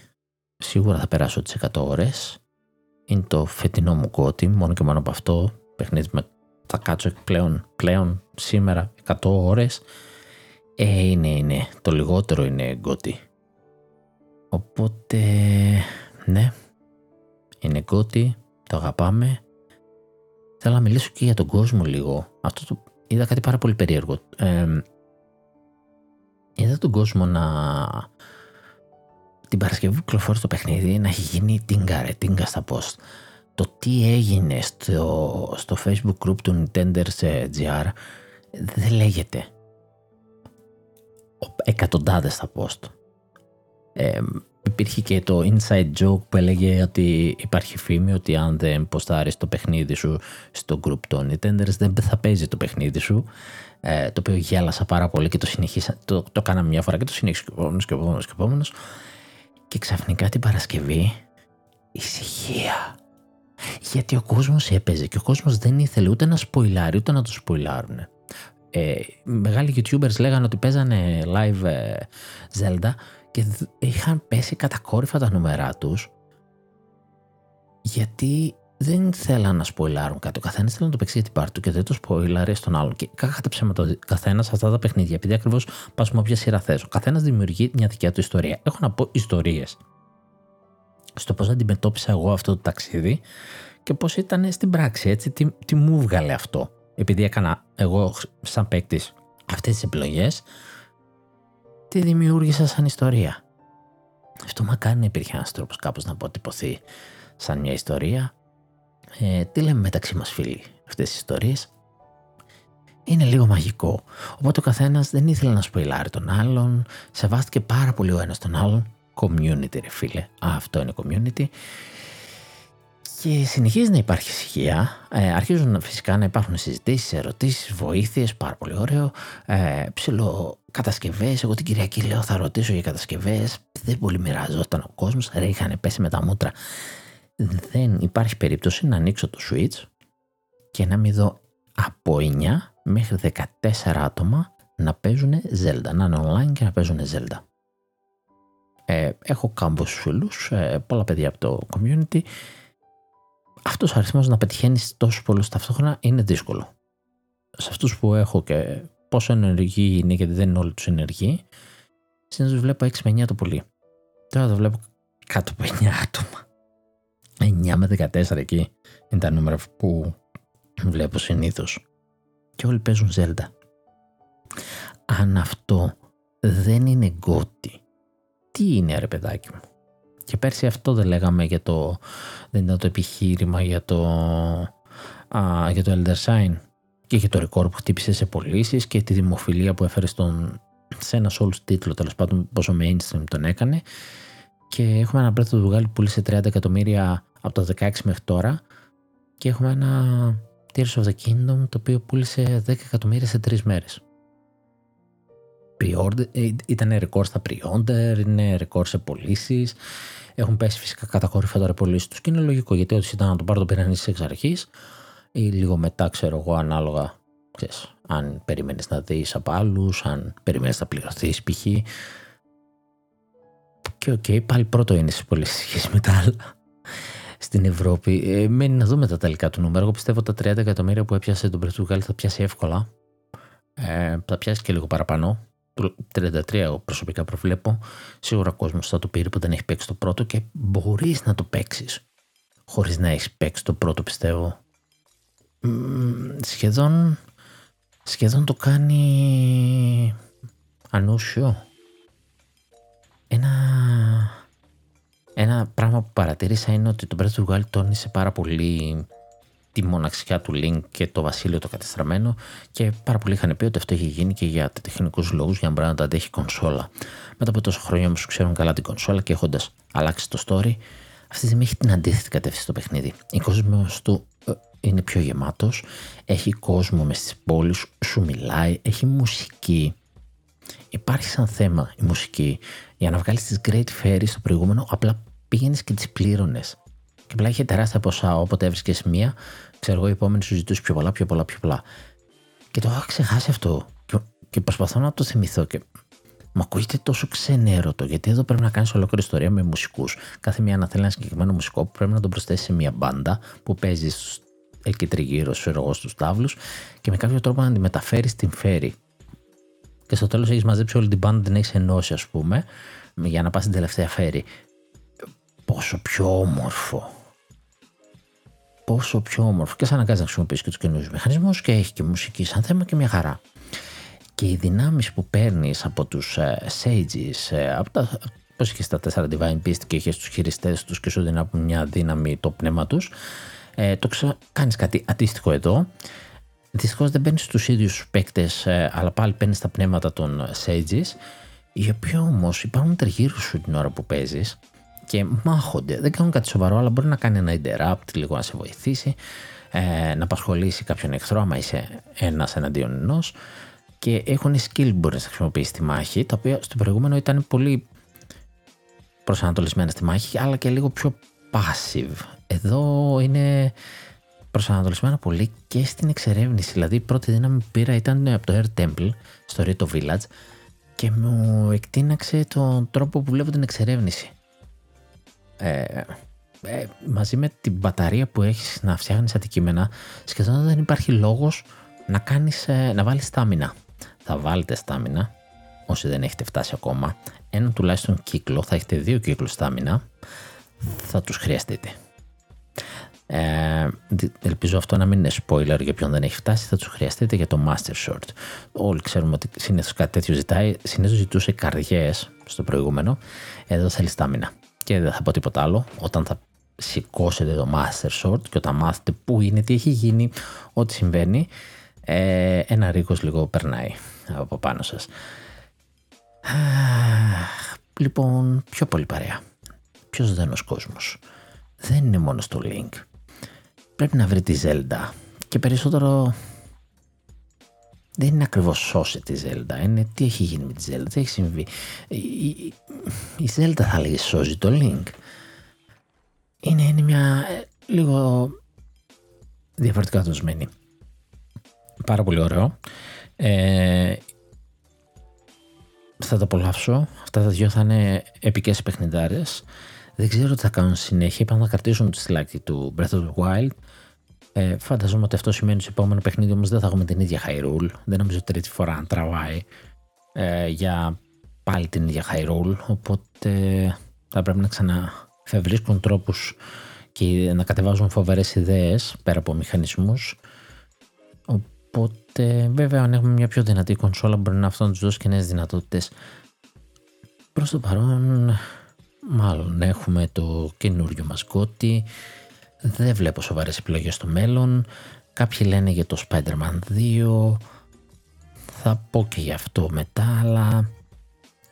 Σίγουρα θα περάσω τις 100 ώρες. Είναι το φετινό μου γκότι. Μόνο και μόνο από αυτό. Παιχνίδι με... Θα κάτσω πλέον, πλέον σήμερα 100 ώρες. Ε, είναι, είναι. Το λιγότερο είναι γκότι. Οπότε, ναι. Είναι γκότι. Το αγαπάμε. Θέλω να μιλήσω και για τον κόσμο λίγο. Αυτό το... Είδα κάτι πάρα πολύ περίεργο. Ε, είδα τον κόσμο να την Παρασκευή που κυκλοφόρησε το παιχνίδι να έχει γίνει τίνκα ρε, τίνκα στα post. Το τι έγινε στο, στο facebook group του Nintendo GR δεν λέγεται. Εκατοντάδες στα post. Ε, υπήρχε και το inside joke που έλεγε ότι υπάρχει φήμη ότι αν δεν ποστάρεις το παιχνίδι σου στο group των Nintendo δεν θα παίζει το παιχνίδι σου ε, το οποίο γέλασα πάρα πολύ και το συνεχίσα το, το κάναμε μια φορά και το συνέχισα και επόμενος και επόμενος και επόμενος και ξαφνικά την Παρασκευή ησυχία. Γιατί ο κόσμος έπαιζε και ο κόσμος δεν ήθελε ούτε να σποιλάρει ούτε να το σποιλάρουν. Ε, μεγάλοι YouTubers λέγανε ότι παίζανε live ε, Zelda και είχαν πέσει κατακόρυφα τα νούμερά τους γιατί δεν θέλαν να σποιλάρουν κάτι. Ο καθένας θέλει να το παίξει για την πάρτη του και δεν το σποιλάρει στον άλλον. Και κακά τα ψέματα, ο καθένας αυτά τα παιχνίδια, επειδή ακριβώς πας με όποια σειρά θες, ο καθένας δημιουργεί μια δικιά του ιστορία. Έχω να πω ιστορίες. Στο πώς αντιμετώπισα εγώ αυτό το ταξίδι και πώς ήταν στην πράξη, έτσι, τι, τι μου βγάλε αυτό. Επειδή έκανα εγώ, σαν παίκτης, αυτές τις επιλογές, τι δημιούργησα σαν ιστορία. Αυτό μακάρι να υπήρχε ένας τρόπος κάπως να αποτυπωθεί σαν μια ιστορία. Ε, τι λέμε μεταξύ μας φίλοι αυτές τις ιστορίες; Είναι λίγο μαγικό. Οπότε ο καθένας δεν ήθελε να σποιλάρει τον άλλον, σεβάστηκε πάρα πολύ ο ένας τον άλλον. Community ρε φίλε, αυτό είναι community. Και συνεχίζει να υπάρχει ησυχία. Ε, αρχίζουν φυσικά να υπάρχουν συζητήσεις, ερωτήσεις, βοήθειες, πάρα πολύ ωραίο. Ε, ψηλό κατασκευές. Εγώ την Κυριακή λέω θα ρωτήσω για κατασκευές. Δεν πολύ μοιραζόταν ο κόσμος. Ρε, είχαν πέσει με τα μούτρα δεν υπάρχει περίπτωση να ανοίξω το Switch και να μην δω από 9 μέχρι 14 άτομα να παίζουν Zelda, να είναι online και να παίζουν Zelda. Ε, έχω κάμπους φίλους, ε, πολλά παιδιά από το community. Αυτός ο αριθμός να πετυχαίνει τόσο πολλούς ταυτόχρονα είναι δύσκολο. Σε αυτούς που έχω και πόσο ενεργοί είναι γιατί δεν είναι όλοι τους ενεργοί, συνήθως βλέπω 6 με 9 το πολύ. Τώρα το βλέπω κάτω από 9 άτομα. 9 με 14 εκεί είναι τα νούμερα που βλέπω συνήθως. Και όλοι παίζουν Zelda. Αν αυτό δεν είναι γκότι, τι είναι ρε παιδάκι μου; Και πέρσι αυτό δεν λέγαμε για το, δεν ήταν το επιχείρημα για το, α, για το Elder Sign και για το ρεκόρ που χτύπησε σε πωλήσεις και τη δημοφιλία που έφερε στον, σε ένα Souls τίτλο τέλος πάντων πόσο mainstream τον έκανε και έχουμε ένα Breath of the Wild που πούλησε 30 εκατομμύρια από το 16 μέχρι τώρα και έχουμε ένα Tears of the Kingdom το οποίο πούλησε 10 εκατομμύρια σε 3 μέρες. Ε, ήταν ρεκόρ στα pre-order, είναι ρεκόρ σε πωλήσεις. Έχουν πέσει φυσικά κατακόρυφα τώρα πωλήσεις τους και είναι λογικό γιατί ό,τι ήταν να το πάρω το πήραν εξ αρχής ή λίγο μετά, ξέρω εγώ, ανάλογα ξέρεις, αν περιμένεις να δεις από άλλους, αν περιμένεις να πληρωθείς π.χ. Και ok, okay, πάλι πρώτο είναι στις πωλήσεις με τα άλλα στην Ευρώπη. Ε, μένει να δούμε τα τελικά του νούμερα. Εγώ πιστεύω τα 30 εκατομμύρια που έπιασε το πρώτο πάλι θα πιάσει εύκολα. Ε, θα πιάσει και λίγο παραπάνω. 33 προσωπικά προβλέπω. Σίγουρα ο κόσμος θα το πήρε που δεν έχει παίξει το πρώτο και μπορείς να το παίξεις χωρίς να έχεις παίξει το πρώτο, πιστεύω. σχεδόν, σχεδόν το κάνει ανούσιο. Ένα ένα πράγμα που παρατήρησα είναι ότι το Breath of the Wild τόνισε πάρα πολύ τη μοναξιά του Link και το βασίλειο το κατεστραμμένο και πάρα πολλοί είχαν πει ότι αυτό έχει γίνει και για τεχνικούς λόγους για να μπορεί να το αντέχει κονσόλα. Μετά από τόσο χρόνια όμως ξέρουν καλά την κονσόλα και έχοντας αλλάξει το story, αυτή τη στιγμή έχει την αντίθετη κατεύθυνση στο παιχνίδι. Ο κόσμος του ε, είναι πιο γεμάτος, έχει κόσμο μες στις πόλεις, σου μιλάει, έχει μουσική. Υπάρχει σαν θέμα η μουσική για να βγάλεις τις Great Fairies στο προηγούμενο, απλά πήγαινε και τις πλήρωνες. Και απλά είχε τεράστια ποσά. Όποτε έβρισκες μία, ξέρω εγώ, η επόμενη σου ζητούσε πιο πολλά, πιο πολλά, πιο πολλά. Και το είχα ξεχάσει αυτό. Και, και προσπαθώ να το θυμηθώ. Και μου ακούγεται τόσο ξενέρωτο, γιατί εδώ πρέπει να κάνεις ολόκληρη ιστορία με μουσικούς. Κάθε μία να θέλει ένα συγκεκριμένο μουσικό που πρέπει να τον προσθέσεις σε μία μπάντα που παίζει εκεί τριγύρω στους εγώ στους τάβλους και με κάποιο τρόπο να τη μεταφέρεις στην φέρη και στο τέλος έχεις μαζέψει όλη την πάντα, την έχεις ενώσει, ας πούμε, για να πας στην τελευταία φέρη. Πόσο πιο όμορφο. Πόσο πιο όμορφο. Και σαν αναγκάζει να χρησιμοποιήσει και τους καινούριους μηχανισμούς και έχει και μουσική σαν θέμα και μια χαρά. Και οι δυνάμεις που παίρνεις από τους uh, sages, uh, από τα. Πώς είχες τα 4 divine beast και είχες τους χειριστές τους και σου δίνουν μια δύναμη το πνεύμα τους. Ε, το ξα... κάνεις κάτι αντίστοιχο εδώ. Δυστυχώς δεν παίρνεις τους ίδιους παίκτες, ε, αλλά πάλι παίρνεις τα πνεύματα των Sages, οι οποίοι όμως υπάρχουν τριγύρω σου την ώρα που παίζεις και μάχονται. Δεν κάνουν κάτι σοβαρό, αλλά μπορεί να κάνει ένα interrupt, λίγο να σε βοηθήσει, ε, να απασχολήσει κάποιον εχθρό, άμα είσαι ένας εναντίον ενός. Και έχουν skill που μπορείς να χρησιμοποιήσεις στη μάχη, τα οποία στο προηγούμενο ήταν πολύ προσανατολισμένα στη μάχη, αλλά και λίγο πιο passive. Εδώ είναι προσανατολισμένα πολύ και στην εξερεύνηση. Δηλαδή η πρώτη δύναμη που πήρα ήταν από το Air Temple στο Rito Village και μου εκτείναξε τον τρόπο που βλέπω την εξερεύνηση. Ε, ε, μαζί με την μπαταρία που έχεις να φτιάχνεις αντικείμενα σχεδόν δεν υπάρχει λόγος να, κάνεις, ε, να βάλεις στάμινα. Θα βάλετε στάμινα όσοι δεν έχετε φτάσει ακόμα. Ένα τουλάχιστον κύκλο, θα έχετε δύο κύκλους στάμινα, θα τους χρειαστείτε. Ε, ελπίζω αυτό να μην είναι spoiler για ποιον δεν έχει φτάσει, θα τους χρειαστείτε για το Master Short. Όλοι ξέρουμε ότι συνήθως κάτι τέτοιο ζητάει. Συνήθως ζητούσε καρδιές στο προηγούμενο. Εδώ θέλει στάμινα. Και δεν θα πω τίποτα άλλο. Όταν θα σηκώσετε το Master Short και όταν μάθετε πού είναι, τι έχει γίνει, ό,τι συμβαίνει, ε, ένα ρίκος λίγο περνάει από πάνω σας. Λοιπόν, πιο πολύ παρέα. Ποιος δεν ο κόσμος; Δεν είναι μόνο στο link πρέπει να βρει τη Zelda και περισσότερο δεν είναι ακριβώς σώσε τη Zelda, είναι τι έχει γίνει με τη Zelda, τι έχει συμβεί. Η, η, η Zelda θα λέει σώζει το Link. Είναι, είναι μια ε, λίγο διαφορετικά δοσμένη. Πάρα πολύ ωραίο. Ε, θα το απολαύσω. Αυτά τα δυο θα είναι επικές παιχνιδάρες. Δεν ξέρω τι θα κάνουν συνέχεια. Είπαν να κρατήσουν τη στυλάκη του Breath of the Wild. Ε, φανταζόμαι ότι αυτό σημαίνει ότι στο επόμενο παιχνίδι όμως δεν θα έχουμε την ίδια Hyrule. Δεν νομίζω τρίτη φορά να τραβάει ε, για πάλι την ίδια Hyrule. Οπότε θα πρέπει να ξαναφευρίσκουν τρόπους και να κατεβάζουν φοβερές ιδέες πέρα από μηχανισμούς. Οπότε βέβαια αν έχουμε μια πιο δυνατή κονσόλα μπορεί να αυτό να τους δώσει και νέες δυνατότητες. Προς το παρόν μάλλον έχουμε το καινούριο μασκότη δεν βλέπω σοβαρές επιλογές στο μέλλον. Κάποιοι λένε για το Spider-Man 2. Θα πω και γι' αυτό μετά, αλλά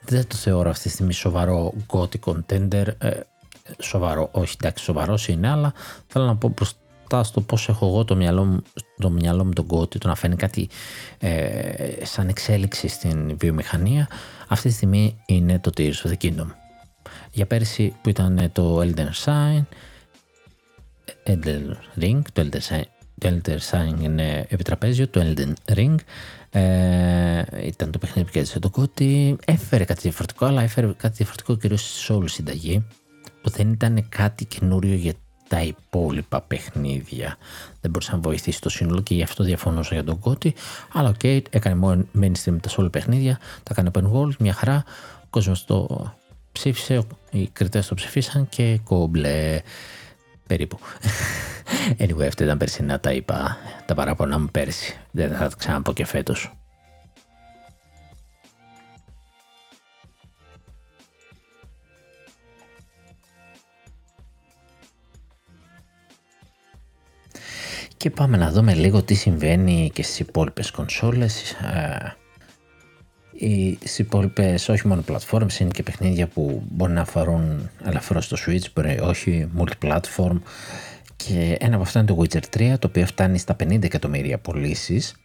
δεν το θεωρώ αυτή τη στιγμή σοβαρό gothic contender. Ε, σοβαρό, όχι εντάξει σοβαρός είναι, αλλά θέλω να πω μπροστά στο πώς έχω εγώ το μυαλό μου, το μυαλό μου τον Gotti, το να φαίνει κάτι ε, σαν εξέλιξη στην βιομηχανία. Αυτή τη στιγμή είναι το Tears of the Kingdom. Για πέρσι που ήταν το Elden Sign, Elden Ring, το Elden, το Elden Sign είναι επιτραπέζιο, το Elden Ring ε, ήταν το παιχνίδι που κέρδισε το κότι, έφερε κάτι διαφορετικό, αλλά έφερε κάτι διαφορετικό κυρίως σε όλη συνταγή, που δεν ήταν κάτι καινούριο για τα υπόλοιπα παιχνίδια. Δεν μπορούσε να βοηθήσει το σύνολο και γι' αυτό διαφωνούσα για το GOTY, αλλά ok, okay, έκανε mainstream τα souls παιχνίδια, τα έκανε open world, μια χαρά, ο κόσμος το ψήφισε, οι κριτές το ψηφίσαν και κόμπλε περίπου. Anyway, αυτό ήταν περσινά τα είπα, τα παράπονα μου πέρσι. Δεν θα τα ξαναπώ και φέτος. Και πάμε να δούμε λίγο τι συμβαίνει και στις υπόλοιπες κονσόλες. Ε, οι υπόλοιπες όχι μόνο platforms είναι και παιχνίδια που μπορεί να αφορούν ελαφρώς στο Switch, μπορεί όχι multi-platform. Και ένα από αυτά είναι το Witcher 3 το οποίο φτάνει στα 50 εκατομμύρια πωλήσεις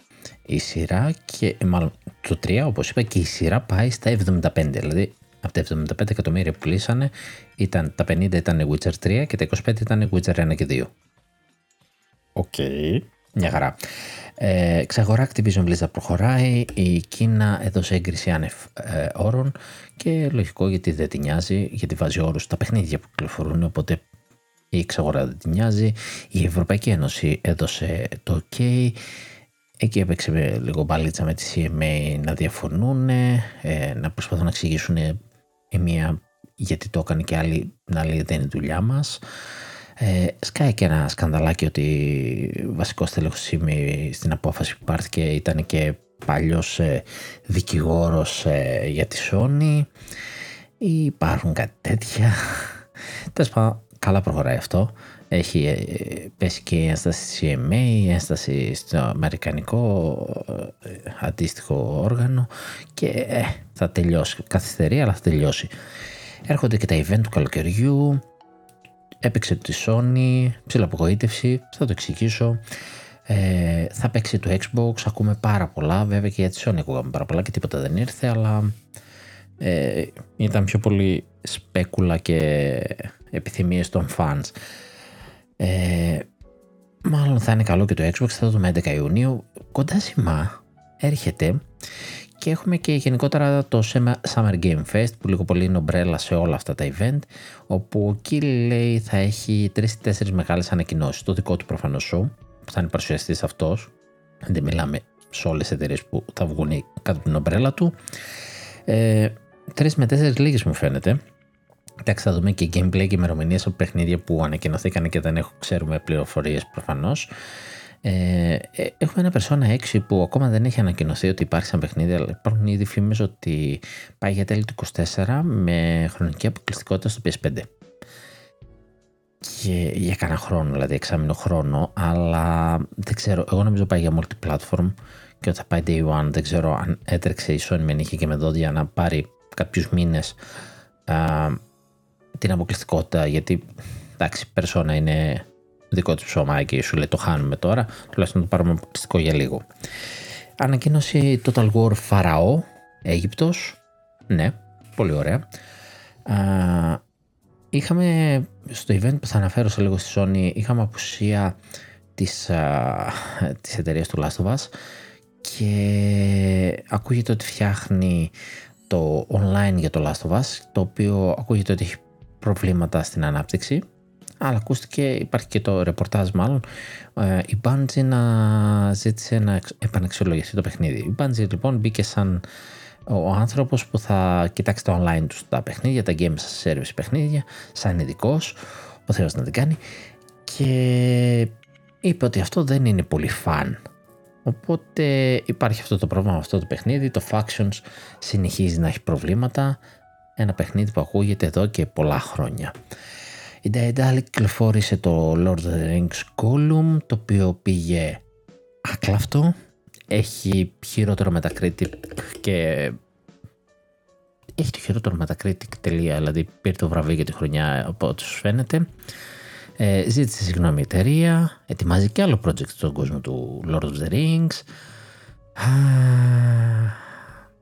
η σειρά και μάλλον το 3 όπως είπα και η σειρά πάει στα 75 δηλαδή από τα 75 εκατομμύρια που πουλήσανε ήταν, τα 50 ήταν Witcher 3 και τα 25 ήταν Witcher 1 και 2 Ok, okay. Μια χαρά ε, ξαγορά Activision Blizzard προχωράει, η Κίνα έδωσε έγκριση άνευ ε, όρων και λογικό γιατί δεν την νοιάζει, γιατί βάζει όρους στα παιχνίδια που κυκλοφορούν, οπότε η εξαγορά δεν την νοιάζει. Η Ευρωπαϊκή Ένωση έδωσε το OK, εκεί έπαιξε λίγο μπαλίτσα με τη CMA να διαφωνούν, ε, να προσπαθούν να εξηγήσουν η μία γιατί το έκανε και άλλη να λέει δεν είναι δουλειά μας. Ε, σκάει και ένα σκανδαλάκι ότι βασικός τέλεχος στην απόφαση που πάρθηκε ήταν και παλιός ε, δικηγόρος ε, για τη Sony. Υπάρχουν κάτι τέτοια. Τέλος πάντων καλά προχωράει αυτό. Έχει ε, πέσει και η ένσταση CMA, η ένσταση στο αμερικανικό ε, αντίστοιχο όργανο και ε, θα τελειώσει, καθυστερεί αλλά θα τελειώσει. Έρχονται και τα event του καλοκαιριού, έπαιξε τη Sony, ψηλαπογοήτευση, θα το εξηγήσω. Ε, θα παίξει το Xbox, ακούμε πάρα πολλά, βέβαια και για τη Sony ακούγαμε πάρα πολλά και τίποτα δεν ήρθε, αλλά ε, ήταν πιο πολύ σπέκουλα και επιθυμίες των fans. Ε, μάλλον θα είναι καλό και το Xbox, θα το δούμε 11 Ιουνίου. Κοντά σημά έρχεται και έχουμε και γενικότερα το Summer Game Fest που λίγο πολύ είναι ομπρέλα σε όλα αυτά τα event όπου ο Kill λέει θα έχει 3-4 μεγάλες ανακοινώσεις. Το δικό του προφανώς show που θα είναι παρουσιαστής αυτός. Δεν μιλάμε σε όλες τις εταιρείες που θα βγουν κάτω από την ομπρέλα του. Ε, 3 με 4 λίγες μου φαίνεται. Εντάξει, θα δούμε και gameplay και ημερομηνίες από παιχνίδια που ανακοινωθήκαν και δεν έχω, ξέρουμε πληροφορίες προφανώς. Ε, ε, έχουμε ένα Persona 6 που ακόμα δεν έχει ανακοινωθεί ότι υπάρχει σαν παιχνίδι, αλλά υπάρχουν ήδη φήμες ότι πάει για τέλη του 24 με χρονική αποκλειστικότητα στο PS5. Και για κανένα χρόνο, δηλαδή εξάμεινο χρόνο, αλλά δεν ξέρω, εγώ νομίζω πάει για multi-platform και ότι θα πάει day one. Δεν ξέρω αν έτρεξε η Sony με νύχια και με δόντια να πάρει κάποιους μήνες την αποκλειστικότητα, γιατί εντάξει, Persona είναι δικό του ψώμα και σου λέει το χάνουμε τώρα, τουλάχιστον το πάρουμε αποκλειστικό για λίγο. Ανακοίνωση Total War Pharaoh, Αίγυπτος, ναι, πολύ ωραία. Α, είχαμε στο event που θα αναφέρω σε λίγο στη Sony, είχαμε απουσία της, α, της εταιρείας του Last of Us και ακούγεται ότι φτιάχνει το online για το Last of Us, το οποίο ακούγεται ότι έχει προβλήματα στην ανάπτυξη αλλά ακούστηκε, υπάρχει και το ρεπορτάζ μάλλον, ε, η Bungie να ζήτησε να επαναξιολογηθεί το παιχνίδι. Η Bungie λοιπόν μπήκε σαν ο άνθρωπος που θα κοιτάξει τα online τους τα παιχνίδια, τα games service παιχνίδια, σαν ειδικός, ο Θεός να την κάνει και είπε ότι αυτό δεν είναι πολύ φαν. Οπότε υπάρχει αυτό το πρόβλημα με αυτό το παιχνίδι, το Factions συνεχίζει να έχει προβλήματα, ένα παιχνίδι που ακούγεται εδώ και πολλά χρόνια. Η Daedalic κυκλοφόρησε το Lord of the Rings Gollum, το οποίο πήγε άκλαυτο, έχει χειρότερο Metacritic και έχει το χειρότερο Metacritic τελεία, δηλαδή πήρε το βραβείο για τη χρονιά από ό,τι σου φαίνεται. Ε, ζήτησε συγγνώμη η εταιρεία, ετοιμάζει και άλλο project στον κόσμο του Lord of the Rings. Α,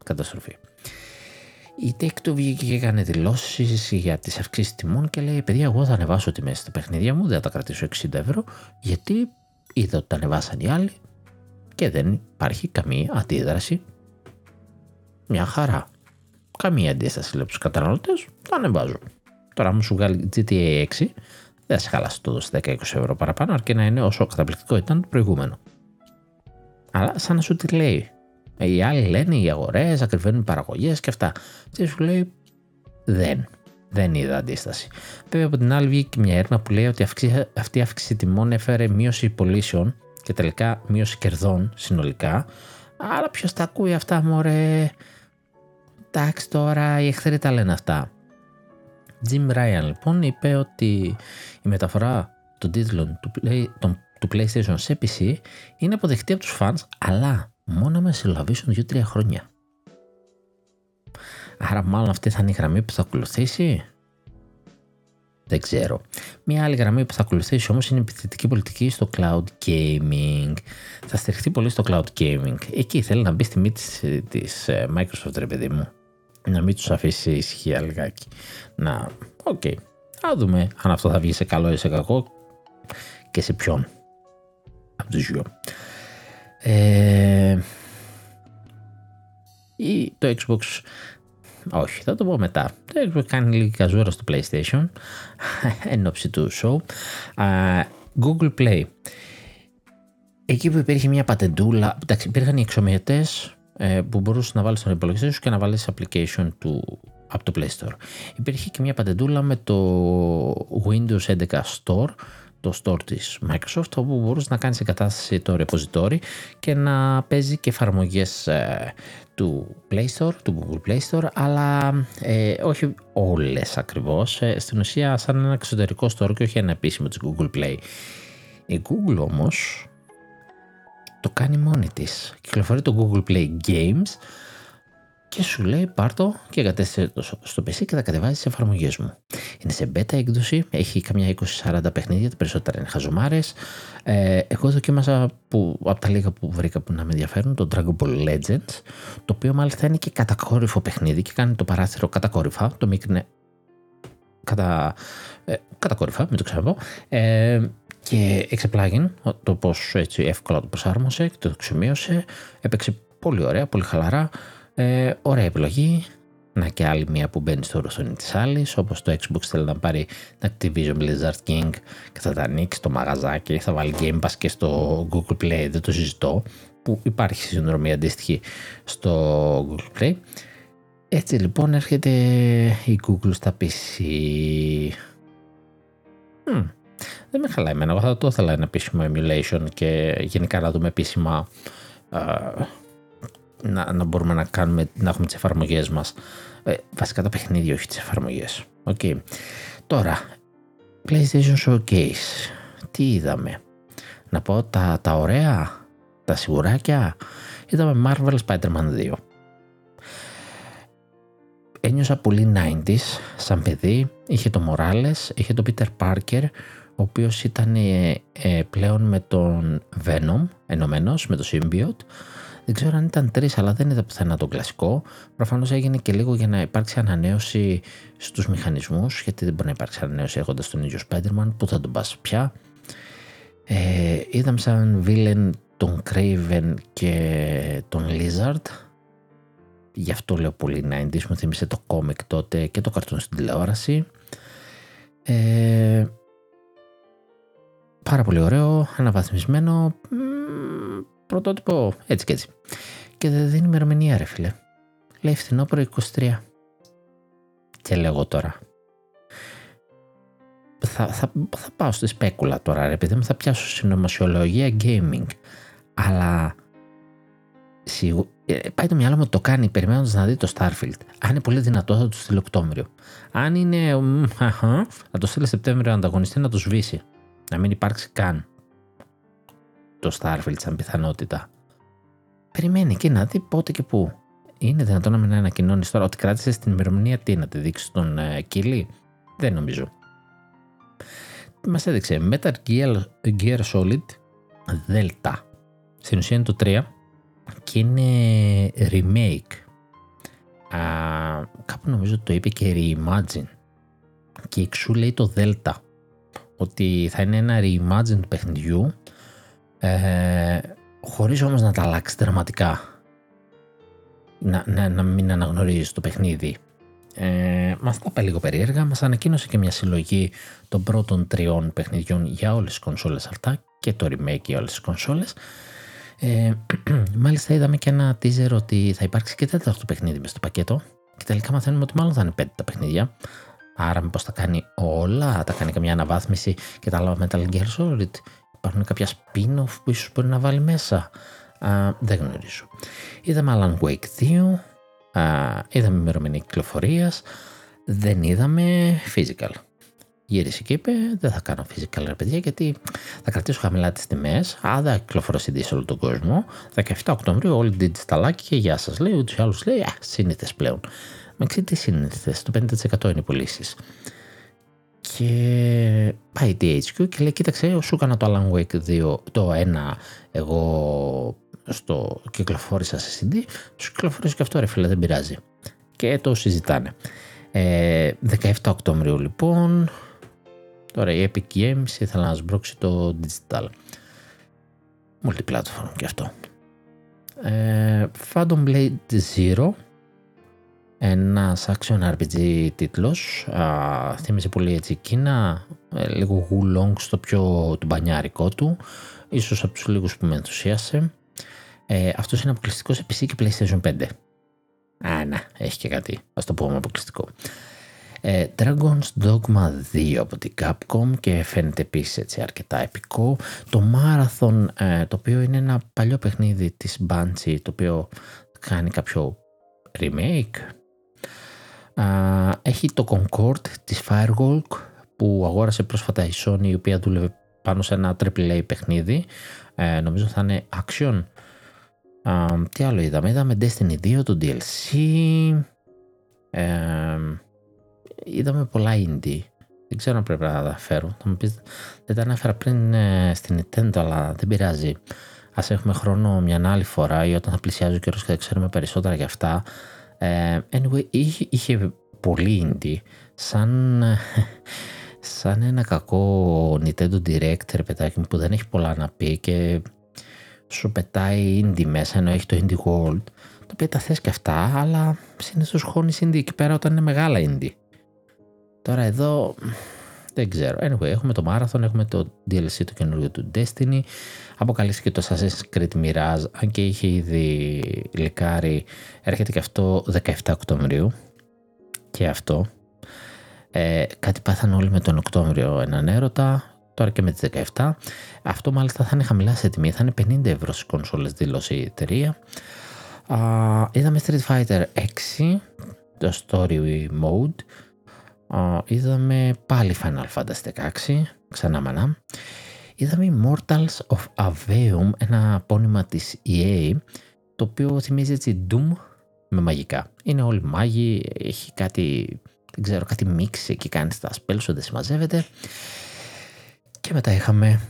καταστροφή. Η Take-Two βγήκε και έκανε δηλώσεις για τις αυξήσεις τιμών και λέει: Παιδιά, εγώ θα ανεβάσω τιμές στα παιχνίδια μου, δεν θα τα κρατήσω 60 ευρώ, γιατί είδα ότι τα ανεβάσαν οι άλλοι και δεν υπάρχει καμία αντίδραση. Μια χαρά. Καμία αντίσταση λέει του καταναλωτές, τα ανεβάζω. Τώρα, μου σου βγάλει GTA 6, δεν θα σε χαλάσει το 10-20 ευρώ παραπάνω, αρκεί να είναι όσο καταπληκτικό ήταν το προηγούμενο. Αλλά σαν να σου τη λέει, οι άλλοι λένε οι αγορές, ακριβένουν οι παραγωγές και αυτά. Και σου λέει δεν. Δεν είδα αντίσταση. Βέβαια από την άλλη βγήκε μια έρευνα που λέει ότι αυτή η αύξηση τιμών έφερε μείωση πωλήσεων και τελικά μείωση κερδών συνολικά. Αλλά ποιος τα ακούει αυτά, μωρέ; Εντάξει τώρα, οι εχθροί τα λένε αυτά. Jim Ryan λοιπόν είπε ότι η μεταφορά των τίτλων του, play, του PlayStation σε PC είναι αποδεκτή από τους fans, αλλά μόνο με συλλαβήσουν 2-3 χρόνια. Άρα μάλλον αυτή θα είναι η γραμμή που θα ακολουθήσει; Δεν ξέρω. Μια άλλη γραμμή που θα ακολουθήσει όμως είναι η επιθετική πολιτική στο cloud gaming. Θα στηριχθεί πολύ στο cloud gaming. Εκεί θέλει να μπει στη μύτη της ε, Microsoft ρε παιδί μου. Να μην τους αφήσει ησυχία λιγάκι. Να, OK. Okay. Θα δούμε αν αυτό θα βγει σε καλό ή σε κακό και σε ποιον. Από τους δυο. Ε, ή το Xbox όχι, θα το πω μετά. Το Xbox κάνει λίγη καζούρα στο PlayStation εν όψει του show. Google Play. Εκεί που υπήρχε μια πατεντούλα, εντάξει, υπήρχαν οι εξομοιωτές ε, που μπορούσες να βάλεις στον υπολογιστή σου και να βάλεις application του, από το Play Store. Υπήρχε και μια πατεντούλα με το Windows 11 Store το store της Microsoft όπου μπορούσε να κάνεις εγκατάσταση το repository και να παίζει και εφαρμογές ε, του Play Store, του Google Play Store αλλά ε, όχι όλες ακριβώς. Ε, στην ουσία σαν ένα εξωτερικό store και όχι ένα επίσημο της Google Play. Η Google όμως το κάνει μόνη της. Κυκλοφορεί το Google Play Games και σου λέει πάρτο και εγκατέστησε το στο PC και θα κατεβάζει τις εφαρμογές μου. Είναι σε beta έκδοση, έχει καμιά 20-40 παιχνίδια, τα περισσότερα είναι χαζομάρες. Ε, εγώ δοκίμασα που, από τα λίγα που βρήκα που να με ενδιαφέρουν το Dragon Ball Legends, το οποίο μάλιστα είναι και κατακόρυφο παιχνίδι και κάνει το παράθυρο κατακόρυφα, το μίκρινε κατά, ε, κατά κορυφά, μην το ξαναπώ. Ε, και εξεπλάγει το πώς έτσι εύκολα το προσάρμοσε και το αξιομείωσε. Έπαιξε πολύ ωραία, πολύ χαλαρά. Ε, ωραία επιλογή. Να και άλλη μία που μπαίνει στο οθόνη της άλλης, όπως το Xbox θέλει να πάρει την Activision Blizzard King και θα τα ανοίξει το μαγαζάκι, θα βάλει Game Pass και στο Google Play, δεν το συζητώ, που υπάρχει συνδρομή αντίστοιχη στο Google Play. Έτσι λοιπόν έρχεται η Google στα PC. δεν με χαλάει εμένα. Εγώ θα το ήθελα ένα επίσημο emulation και γενικά να δούμε επίσημα να, να μπορούμε να, κάνουμε, να έχουμε τις εφαρμογές μας. Ε, βασικά τα παιχνίδια, όχι τις εφαρμογές. Okay. Τώρα, PlayStation Showcase. Τι είδαμε; Να πω τα, τα ωραία, τα σιγουράκια. Είδαμε Marvel Spider-Man 2 ένιωσα πολύ 90s σαν παιδί. Είχε το Morales, είχε το Peter Parker, ο οποίος ήταν ε, ε, πλέον με τον Venom ενωμένος, με το Symbiote. Δεν ξέρω αν ήταν τρεις, αλλά δεν είδα πουθενά τον κλασικό. Προφανώς έγινε και λίγο για να υπάρξει ανανέωση στους μηχανισμούς, γιατί δεν μπορεί να υπάρξει ανανέωση έχοντας τον ίδιο Spider-Man, που θα τον πας πια. Ε, είδαμε σαν villain τον Craven και τον Lizard γι' αυτό λέω πολύ 90's, μου θύμισε το κόμικ τότε και το καρτούν στην τηλεόραση. Ε, πάρα πολύ ωραίο, αναβαθμισμένο, πρωτότυπο έτσι και έτσι. Και δεν δίνει ημερομηνία ρε φίλε. Λέει φθινόπωρο 23. Και λέω τώρα. Θα, θα, θα πάω στη σπέκουλα τώρα ρε επειδή μου θα πιάσω συνωμοσιολογία gaming. Αλλά σίγου... Ε, πάει το μυαλό μου το κάνει περιμένοντας να δει το Starfield. Αν είναι πολύ δυνατό, θα του στείλει Οκτώβριο. Αν είναι. Αχα, θα το στείλει Σεπτέμβριο να ανταγωνιστεί να το σβήσει. Να μην υπάρξει καν το Starfield σαν πιθανότητα. Περιμένει και να δει πότε και πού. Είναι δυνατόν να μην ανακοινώνεις τώρα ότι κράτησες την ημερομηνία τι να τη δείξεις τον uh, Κίλι; Δεν νομίζω. Μας έδειξε Metal Gear, Gear Solid Delta. Στην ουσία είναι το 3 και είναι remake. Α, κάπου νομίζω το είπε και reimagine. Και εξού λέει το Delta. Ότι θα είναι ένα reimagine παιχνιδιού ε, χωρίς όμως να τα αλλάξει δραματικά. Να, να, να μην αναγνωρίζεις το παιχνίδι. Ε, μας τα είπε λίγο περίεργα. Μας ανακοίνωσε και μια συλλογή των πρώτων τριών παιχνιδιών για όλες τις κονσόλες αυτά και το remake για όλες τις κονσόλες. Ε, μάλιστα είδαμε και ένα teaser ότι θα υπάρξει και τέταρτο παιχνίδι μες στο πακέτο και τελικά μαθαίνουμε ότι μάλλον θα είναι πέντε τα παιχνίδια. Άρα μήπως θα κάνει όλα, θα κάνει καμιά αναβάθμιση και τα άλλα Metal Gear Solid. Υπάρχουν κάποια spin-off που ίσως μπορεί να βάλει μέσα. Α, δεν γνωρίζω. Είδαμε Alan Wake 2, α, είδαμε ημερομηνία κυκλοφορίας, δεν είδαμε physical γύρισε και είπε: Δεν θα κάνω physical ρε παιδιά, γιατί θα κρατήσω χαμηλά τις τιμές. Α, δεν κυκλοφορώ CD σε όλο τον κόσμο. 17 Οκτωβρίου, όλοι digital και γεια σας. Λέει, ούτως ή άλλως λέει: Α, σύνηθες πλέον. Μα ξέρει τι σύνηθες, το 50% είναι οι πωλήσεις. Και πάει η DHQ και λέει: Κοίταξε, σου έκανα το Alan Wake 2, το 1, εγώ στο κυκλοφόρησα σε CD, σου κυκλοφορήσω και αυτό ρε φίλε, δεν πειράζει. Και το συζητάνε. Ε, 17 Οκτωβρίου λοιπόν, Τώρα η Epic Games ήθελα να σμπρώξει το digital. Multiplatform και αυτό. Ε, Phantom Blade Zero ένας action RPG τίτλος. Α, θύμισε πολύ έτσι Κίνα. Ε, λίγο γουλόγκ στο πιο του μπανιάρικο του. Ίσως από τους λίγους που με ενθουσίασε. Ε, αυτός είναι αποκλειστικός σε PC και PlayStation 5 Α, να, έχει και κάτι, ας το πούμε αποκλειστικό. Ε, Dragon's Dogma 2 από την Capcom και φαίνεται επίσης έτσι αρκετά επικό. Το Marathon ε, το οποίο είναι ένα παλιό παιχνίδι της Bungie το οποίο κάνει κάποιο remake. Έχει το Concord της Firewalk που αγόρασε πρόσφατα η Sony η οποία δούλευε πάνω σε ένα AAA παιχνίδι. Ε, νομίζω θα είναι action. τι άλλο είδαμε, είδαμε Destiny 2, το DLC. Ε, είδαμε πολλά indie. Δεν ξέρω αν πρέπει να τα φέρω. Θα μου πεις, δεν τα ανέφερα πριν ε, στην Nintendo, αλλά δεν πειράζει. Α έχουμε χρόνο μια άλλη φορά ή όταν θα πλησιάζει ο καιρός και θα ξέρουμε περισσότερα για αυτά. Ε, anyway, είχε, είχε πολύ indie σαν, σαν ένα κακό Nintendo Direct, ρε παιδάκι μου, που δεν έχει πολλά να πει και σου πετάει indie μέσα, ενώ έχει το indie world, το οποίο τα θες και αυτά, αλλά συνήθως χώνεις indie εκεί πέρα όταν είναι μεγάλα indie. Τώρα εδώ δεν ξέρω. Anyway, έχουμε το Marathon, έχουμε το DLC το καινούριο του Destiny. Αποκαλύφθηκε το Assassin's Creed Mirage, αν και είχε ήδη λικάρει. Έρχεται και αυτό 17 Οκτωβρίου. Και αυτό. Ε, κάτι πάθαν όλοι με τον Οκτώβριο έναν έρωτα. Τώρα και με τις 17. Αυτό μάλιστα θα είναι χαμηλά σε τιμή. Θα είναι 50 ευρώ στις κονσόλες δήλωσε η εταιρεία. Α, είδαμε Street Fighter 6, το Story Mode είδαμε πάλι Final Fantasy 16, ξανά μανά. Είδαμε Immortals of Aveum, ένα απόνυμα της EA, το οποίο θυμίζει έτσι Doom με μαγικά. Είναι όλοι μάγοι, έχει κάτι, δεν ξέρω, κάτι μίξη εκεί κάνεις στα spells, δεν συμμαζεύεται. Και μετά είχαμε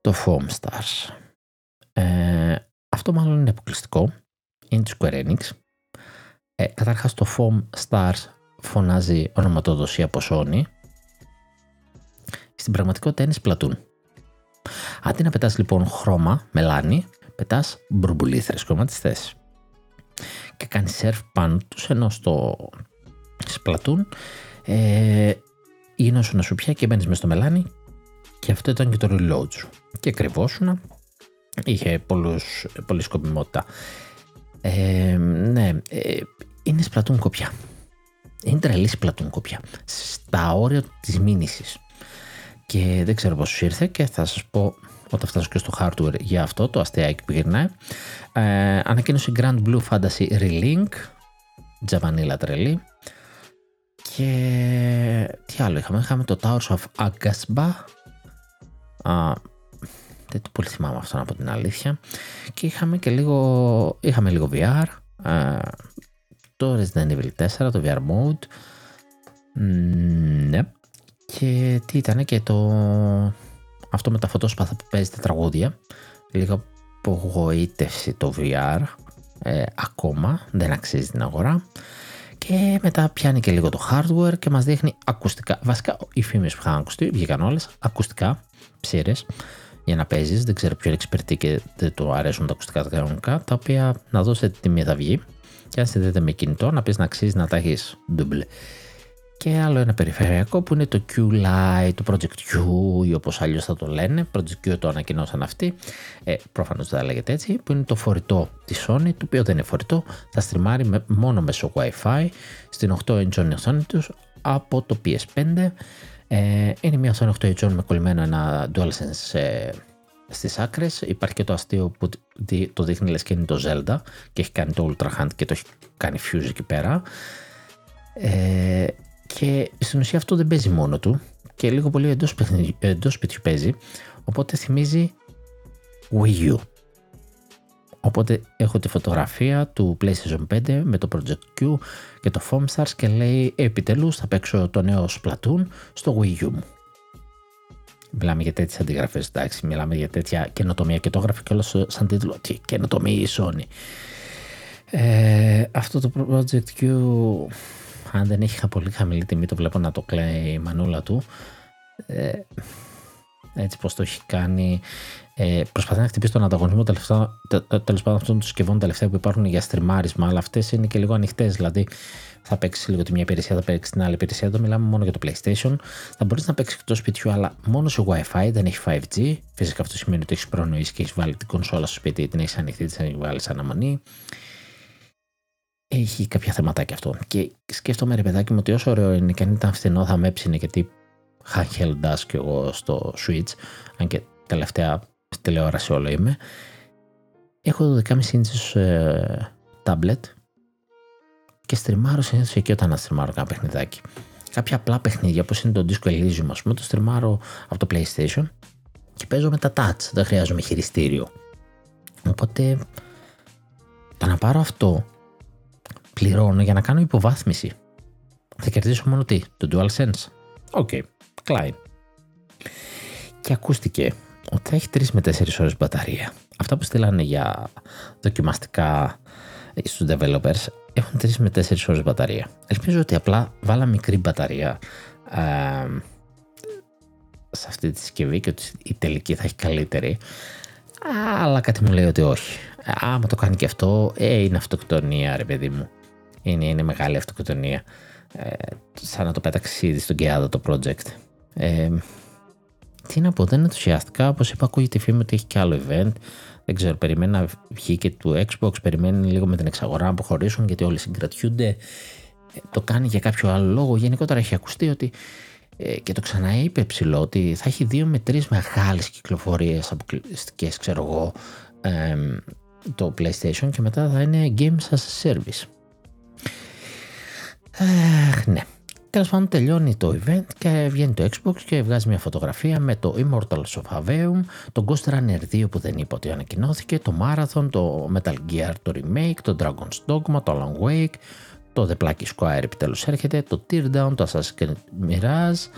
το Foam Stars. Ε, αυτό μάλλον είναι αποκλειστικό. Είναι τη Square Enix. Ε, καταρχάς το Foam Stars φωνάζει ονοματοδοσία από Sony, στην πραγματικότητα είναι σπλατούν. Αντί να πετάς λοιπόν χρώμα, μελάνι, πετάς μπουρμπουλήθρες χρωματιστές. Και κάνεις σερφ πάνω τους ενώ στο σπλατούν ε, σου να σου πια και μπαίνεις μέσα στο μελάνι και αυτό ήταν και το reload σου. Και κρυβόσουνα, είχε πολλούς, πολλή σκοπιμότητα. Ε, ναι, ε, είναι σπλατούν κοπιά. Είναι τρελή πλατούν κόπια. Στα όρια της μήνυσης. Και δεν ξέρω πώ σου ήρθε και θα σας πω όταν φτάσω και στο hardware για αυτό το αστείακι που γυρνάει. Ε, ανακοίνωσε Grand Blue Fantasy Relink. Τζαβανίλα τρελή. Και τι άλλο είχαμε; Είχαμε το Towers of Agasba. Α, δεν το πολύ θυμάμαι αυτό από την αλήθεια. Και είχαμε και λίγο, είχαμε λίγο VR. Ε, το Resident Evil 4, το VR Mode. ναι. Και τι ήταν και το... Αυτό με τα φωτόσπαθα που παίζετε τραγούδια. Λίγο απογοήτευση το VR. Ε, ακόμα δεν αξίζει την αγορά. Και μετά πιάνει και λίγο το hardware και μας δείχνει ακουστικά. Βασικά οι φήμες που είχαν ακουστεί βγήκαν όλες ακουστικά, ψήρες για να παίζεις. Δεν ξέρω ποιο εξυπηρετεί και δεν του αρέσουν τα ακουστικά τα κανονικά, τα οποία να δώσετε τιμή θα βγει και αν συνδέεται με κινητό να πεις να αξίζει να τα έχεις double. Και άλλο ένα περιφερειακό που είναι το Q-Lite, το Project Q ή όπως αλλιώς θα το λένε. Project Q το ανακοινώσαν αυτοί, ε, προφανώς δεν θα λέγεται έτσι, που είναι το φορητό της Sony, το οποίο δεν είναι φορητό, θα στριμάρει με, μόνο μέσω Wi-Fi στην 8 inch οθόνη τους από το PS5. Ε, είναι μια οθόνη 8 inch με κολλημένο ένα DualSense ε, Στις άκρες. Υπάρχει και το αστείο που το δείχνει λες και είναι το Zelda και έχει κάνει το Ultra Hand και το έχει κάνει fuse εκεί πέρα. Ε, και στην ουσία αυτό δεν παίζει μόνο του και λίγο πολύ εντός, εντός σπιτιού παίζει. Οπότε θυμίζει Wii U. Οπότε έχω τη φωτογραφία του PlayStation 5 με το Project Q και το Foam Stars και λέει επιτέλους θα παίξω το νέο Splatoon στο Wii U μου. Μιλάμε για τέτοιες αντιγραφές, εντάξει. Μιλάμε για τέτοια καινοτομία και το έγραφε κιόλας σαν τίτλο. Τι καινοτομία η Sony. Ε, αυτό το Project Q, αν δεν έχει πολύ χαμηλή τιμή, το βλέπω να το κλαίει η μανούλα του. Ε, έτσι πως το έχει κάνει ε, προσπαθεί να χτυπήσει τον ανταγωνισμό τέλος πάντων αυτών των συσκευών τελευταία που υπάρχουν για στριμάρισμα αλλά αυτές είναι και λίγο ανοιχτές δηλαδή θα παίξει λίγο τη μια υπηρεσία, θα παίξει την άλλη υπηρεσία. Εδώ μιλάμε μόνο για το PlayStation. Θα μπορείς να παίξεις εκτό σπιτιού, αλλά μόνο σε WiFi, δεν έχει 5G. Φυσικά αυτό σημαίνει ότι έχεις προνοήσεις και έχεις βάλει την κονσόλα στο σπίτι, την έχεις ανοιχτή, την έχεις βάλει σαν αναμονή. Έχει κάποια θεματάκια αυτό. Και σκέφτομαι, ρε παιδάκι μου, ότι όσο ωραίο είναι και αν ήταν φθηνό θα με έψινε γιατί handheld και εγώ στο Switch, αν και τελευταία τηλεόραση όλο είμαι. Έχω 12,5 inches ε, tablet και στριμάρω συνήθως εκεί όταν να στριμάρω ένα παιχνιδάκι. Κάποια απλά παιχνίδια όπως είναι το Disco Elysium, ας πούμε, το στριμάρω από το PlayStation και παίζω με τα touch. Δεν χρειάζομαι χειριστήριο. Οπότε το να πάρω αυτό πληρώνω για να κάνω υποβάθμιση. Θα κερδίσω μόνο τι, το DualSense. OK, okay. Κλάιν. Και ακούστηκε ότι θα έχει 3 με 4 ώρες μπαταρία. Αυτά που στείλανε για δοκιμαστικά στους developers έχουν 3 με 4 ώρες μπαταρία. Ελπίζω ότι απλά βάλαν μικρή μπαταρία ε, σε αυτή τη συσκευή και ότι η τελική θα έχει καλύτερη. Αλλά κάτι μου λέει ότι όχι. Άμα το κάνει και αυτό, ε, είναι αυτοκτονία ρε παιδί μου. Είναι, είναι μεγάλη αυτοκτονία. Ε, σαν να το πέταξει ήδη στον Κεάδα το project. Ε, τι να πω, δεν ενθουσιάστηκα. Όπως είπα, ακούγεται η φήμη ότι έχει και άλλο event. Δεν ξέρω, περιμένει να βγει και του Xbox, περιμένει λίγο με την εξαγορά να αποχωρήσουν γιατί όλοι συγκρατιούνται. Ε, το κάνει για κάποιο άλλο λόγο. Γενικότερα έχει ακουστεί ότι ε, και το ξαναείπε ψηλό ότι θα έχει δύο με τρεις μεγάλες κυκλοφορίες αποκλειστικές, ξέρω εγώ, ε, το PlayStation και μετά θα είναι Games as a Service. Ε, ναι. Τέλος πάντων τελειώνει το event και βγαίνει το Xbox και βγάζει μια φωτογραφία με το Immortals of Aveum, το Ghost Runner 2 που δεν είπα ότι ανακοινώθηκε, το Marathon, το Metal Gear το Remake, το Dragon's Dogma, το Alan Wake, το The Plucky Squire επιτέλους έρχεται, το Teardown, το Assassin's Creed Mirage,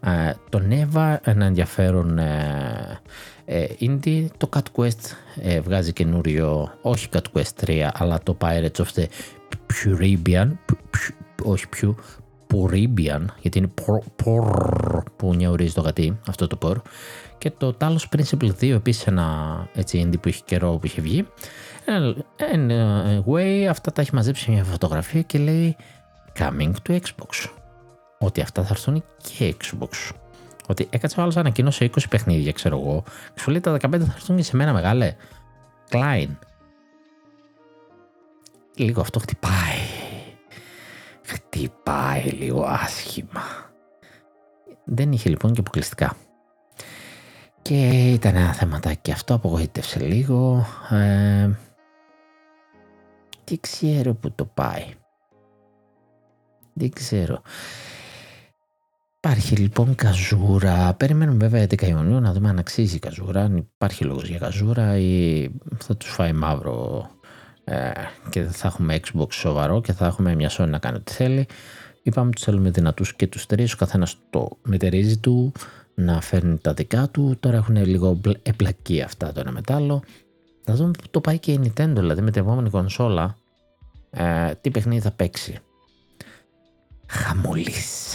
ε, το Neva, ένα ενδιαφέρον ε, ε, indie, το Cat Quest βγάζει καινούριο, όχι Cat Quest 3, αλλά το Pirates of the Puribian, όχι πιο Puribian, γιατί είναι por, που νιαουρίζει το γατί, αυτό το por. Και το Talos Principle 2, επίσης ένα έτσι indie που είχε καιρό που είχε βγει. Anyway, αυτά τα έχει μαζέψει μια φωτογραφία και λέει coming to Xbox. Ότι αυτά θα έρθουν και Xbox. Ότι έκατσε ο άλλος ανακοίνωσε 20 παιχνίδια, ξέρω εγώ. Σου λέει τα 15 θα έρθουν και σε μένα μεγάλε. Klein. Λίγο αυτό χτυπάει. Χτυπάει λίγο άσχημα. Δεν είχε λοιπόν και αποκλειστικά. Και ήταν ένα θεματάκι αυτό, απογοήτευσε λίγο. Ε, τι ξέρω που το πάει. Δεν ξέρω. Υπάρχει λοιπόν καζούρα. Περιμένουμε βέβαια 11 Ιουνίου να δούμε αν αξίζει η καζούρα. Αν υπάρχει λόγος για καζούρα ή θα τους φάει μαύρο ε, και θα έχουμε Xbox σοβαρό και θα έχουμε μια Sony να κάνει ό,τι θέλει. Είπαμε τους θέλουμε δυνατούς και τους τρεις. Ο καθένας το μετερίζει του να φέρνει τα δικά του. Τώρα έχουν λίγο επλακεί αυτά το ένα μετάλλο. Θα δούμε που το πάει και η Nintendo, δηλαδή με την επόμενη κονσόλα, ε, τι παιχνίδι θα παίξει. Χαμούλης.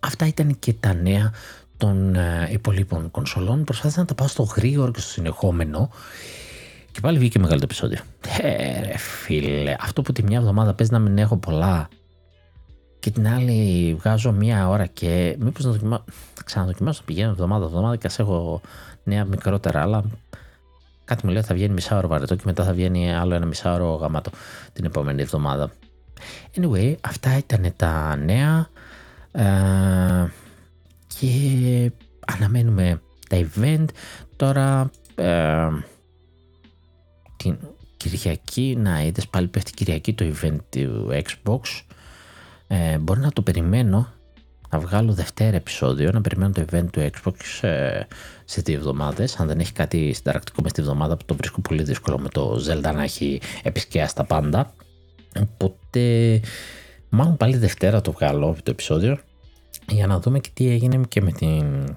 Αυτά ήταν και τα νέα των ε, υπολείπων κονσολών. Προσπάθησα να τα πάω στο γρήγορο και στο συνεχόμενο. Και πάλι βγήκε μεγάλο το επεισόδιο. Ε, φίλε, αυτό που τη μια εβδομάδα παίζει να μην έχω πολλά και την άλλη βγάζω μία ώρα και μήπως να δοκιμάσω, ξαναδοκιμάσω να πηγαίνω εβδομάδα εβδομάδα και ας έχω νέα μικρότερα αλλά κάτι μου λέει θα βγαίνει μισά ώρα βαρετό και μετά θα βγαίνει άλλο ένα μισάωρο γαμάτο την επόμενη εβδομάδα. Anyway, αυτά ήταν τα νέα ε, και αναμένουμε τα event. Τώρα ε, την Κυριακή, να είδες πάλι πέφτει Κυριακή το event του Xbox. Ε, μπορεί να το περιμένω να βγάλω δευτέρα επεισόδιο, να περιμένω το event του Xbox ε, σε δύο εβδομάδες. Αν δεν έχει κάτι συνταρακτικό μες στη εβδομάδα που το βρίσκω πολύ δύσκολο με το Zelda να έχει επισκιάσει τα πάντα. Οπότε, μάλλον πάλι Δευτέρα το βγάλω το επεισόδιο για να δούμε και τι έγινε και με την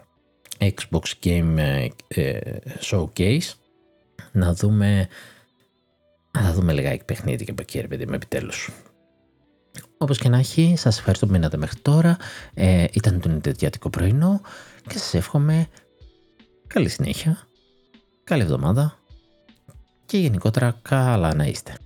Xbox Game ε, Showcase. Να δούμε. Να δούμε λιγάκι παιχνίδι και από εκεί, ρε παιδί με επιτέλους. Όπως και να έχει, σας ευχαριστώ που μείνατε μέχρι τώρα. Ε, ήταν το νητετιάτικο πρωινό και σας εύχομαι καλή συνέχεια, καλή εβδομάδα και γενικότερα καλά να είστε.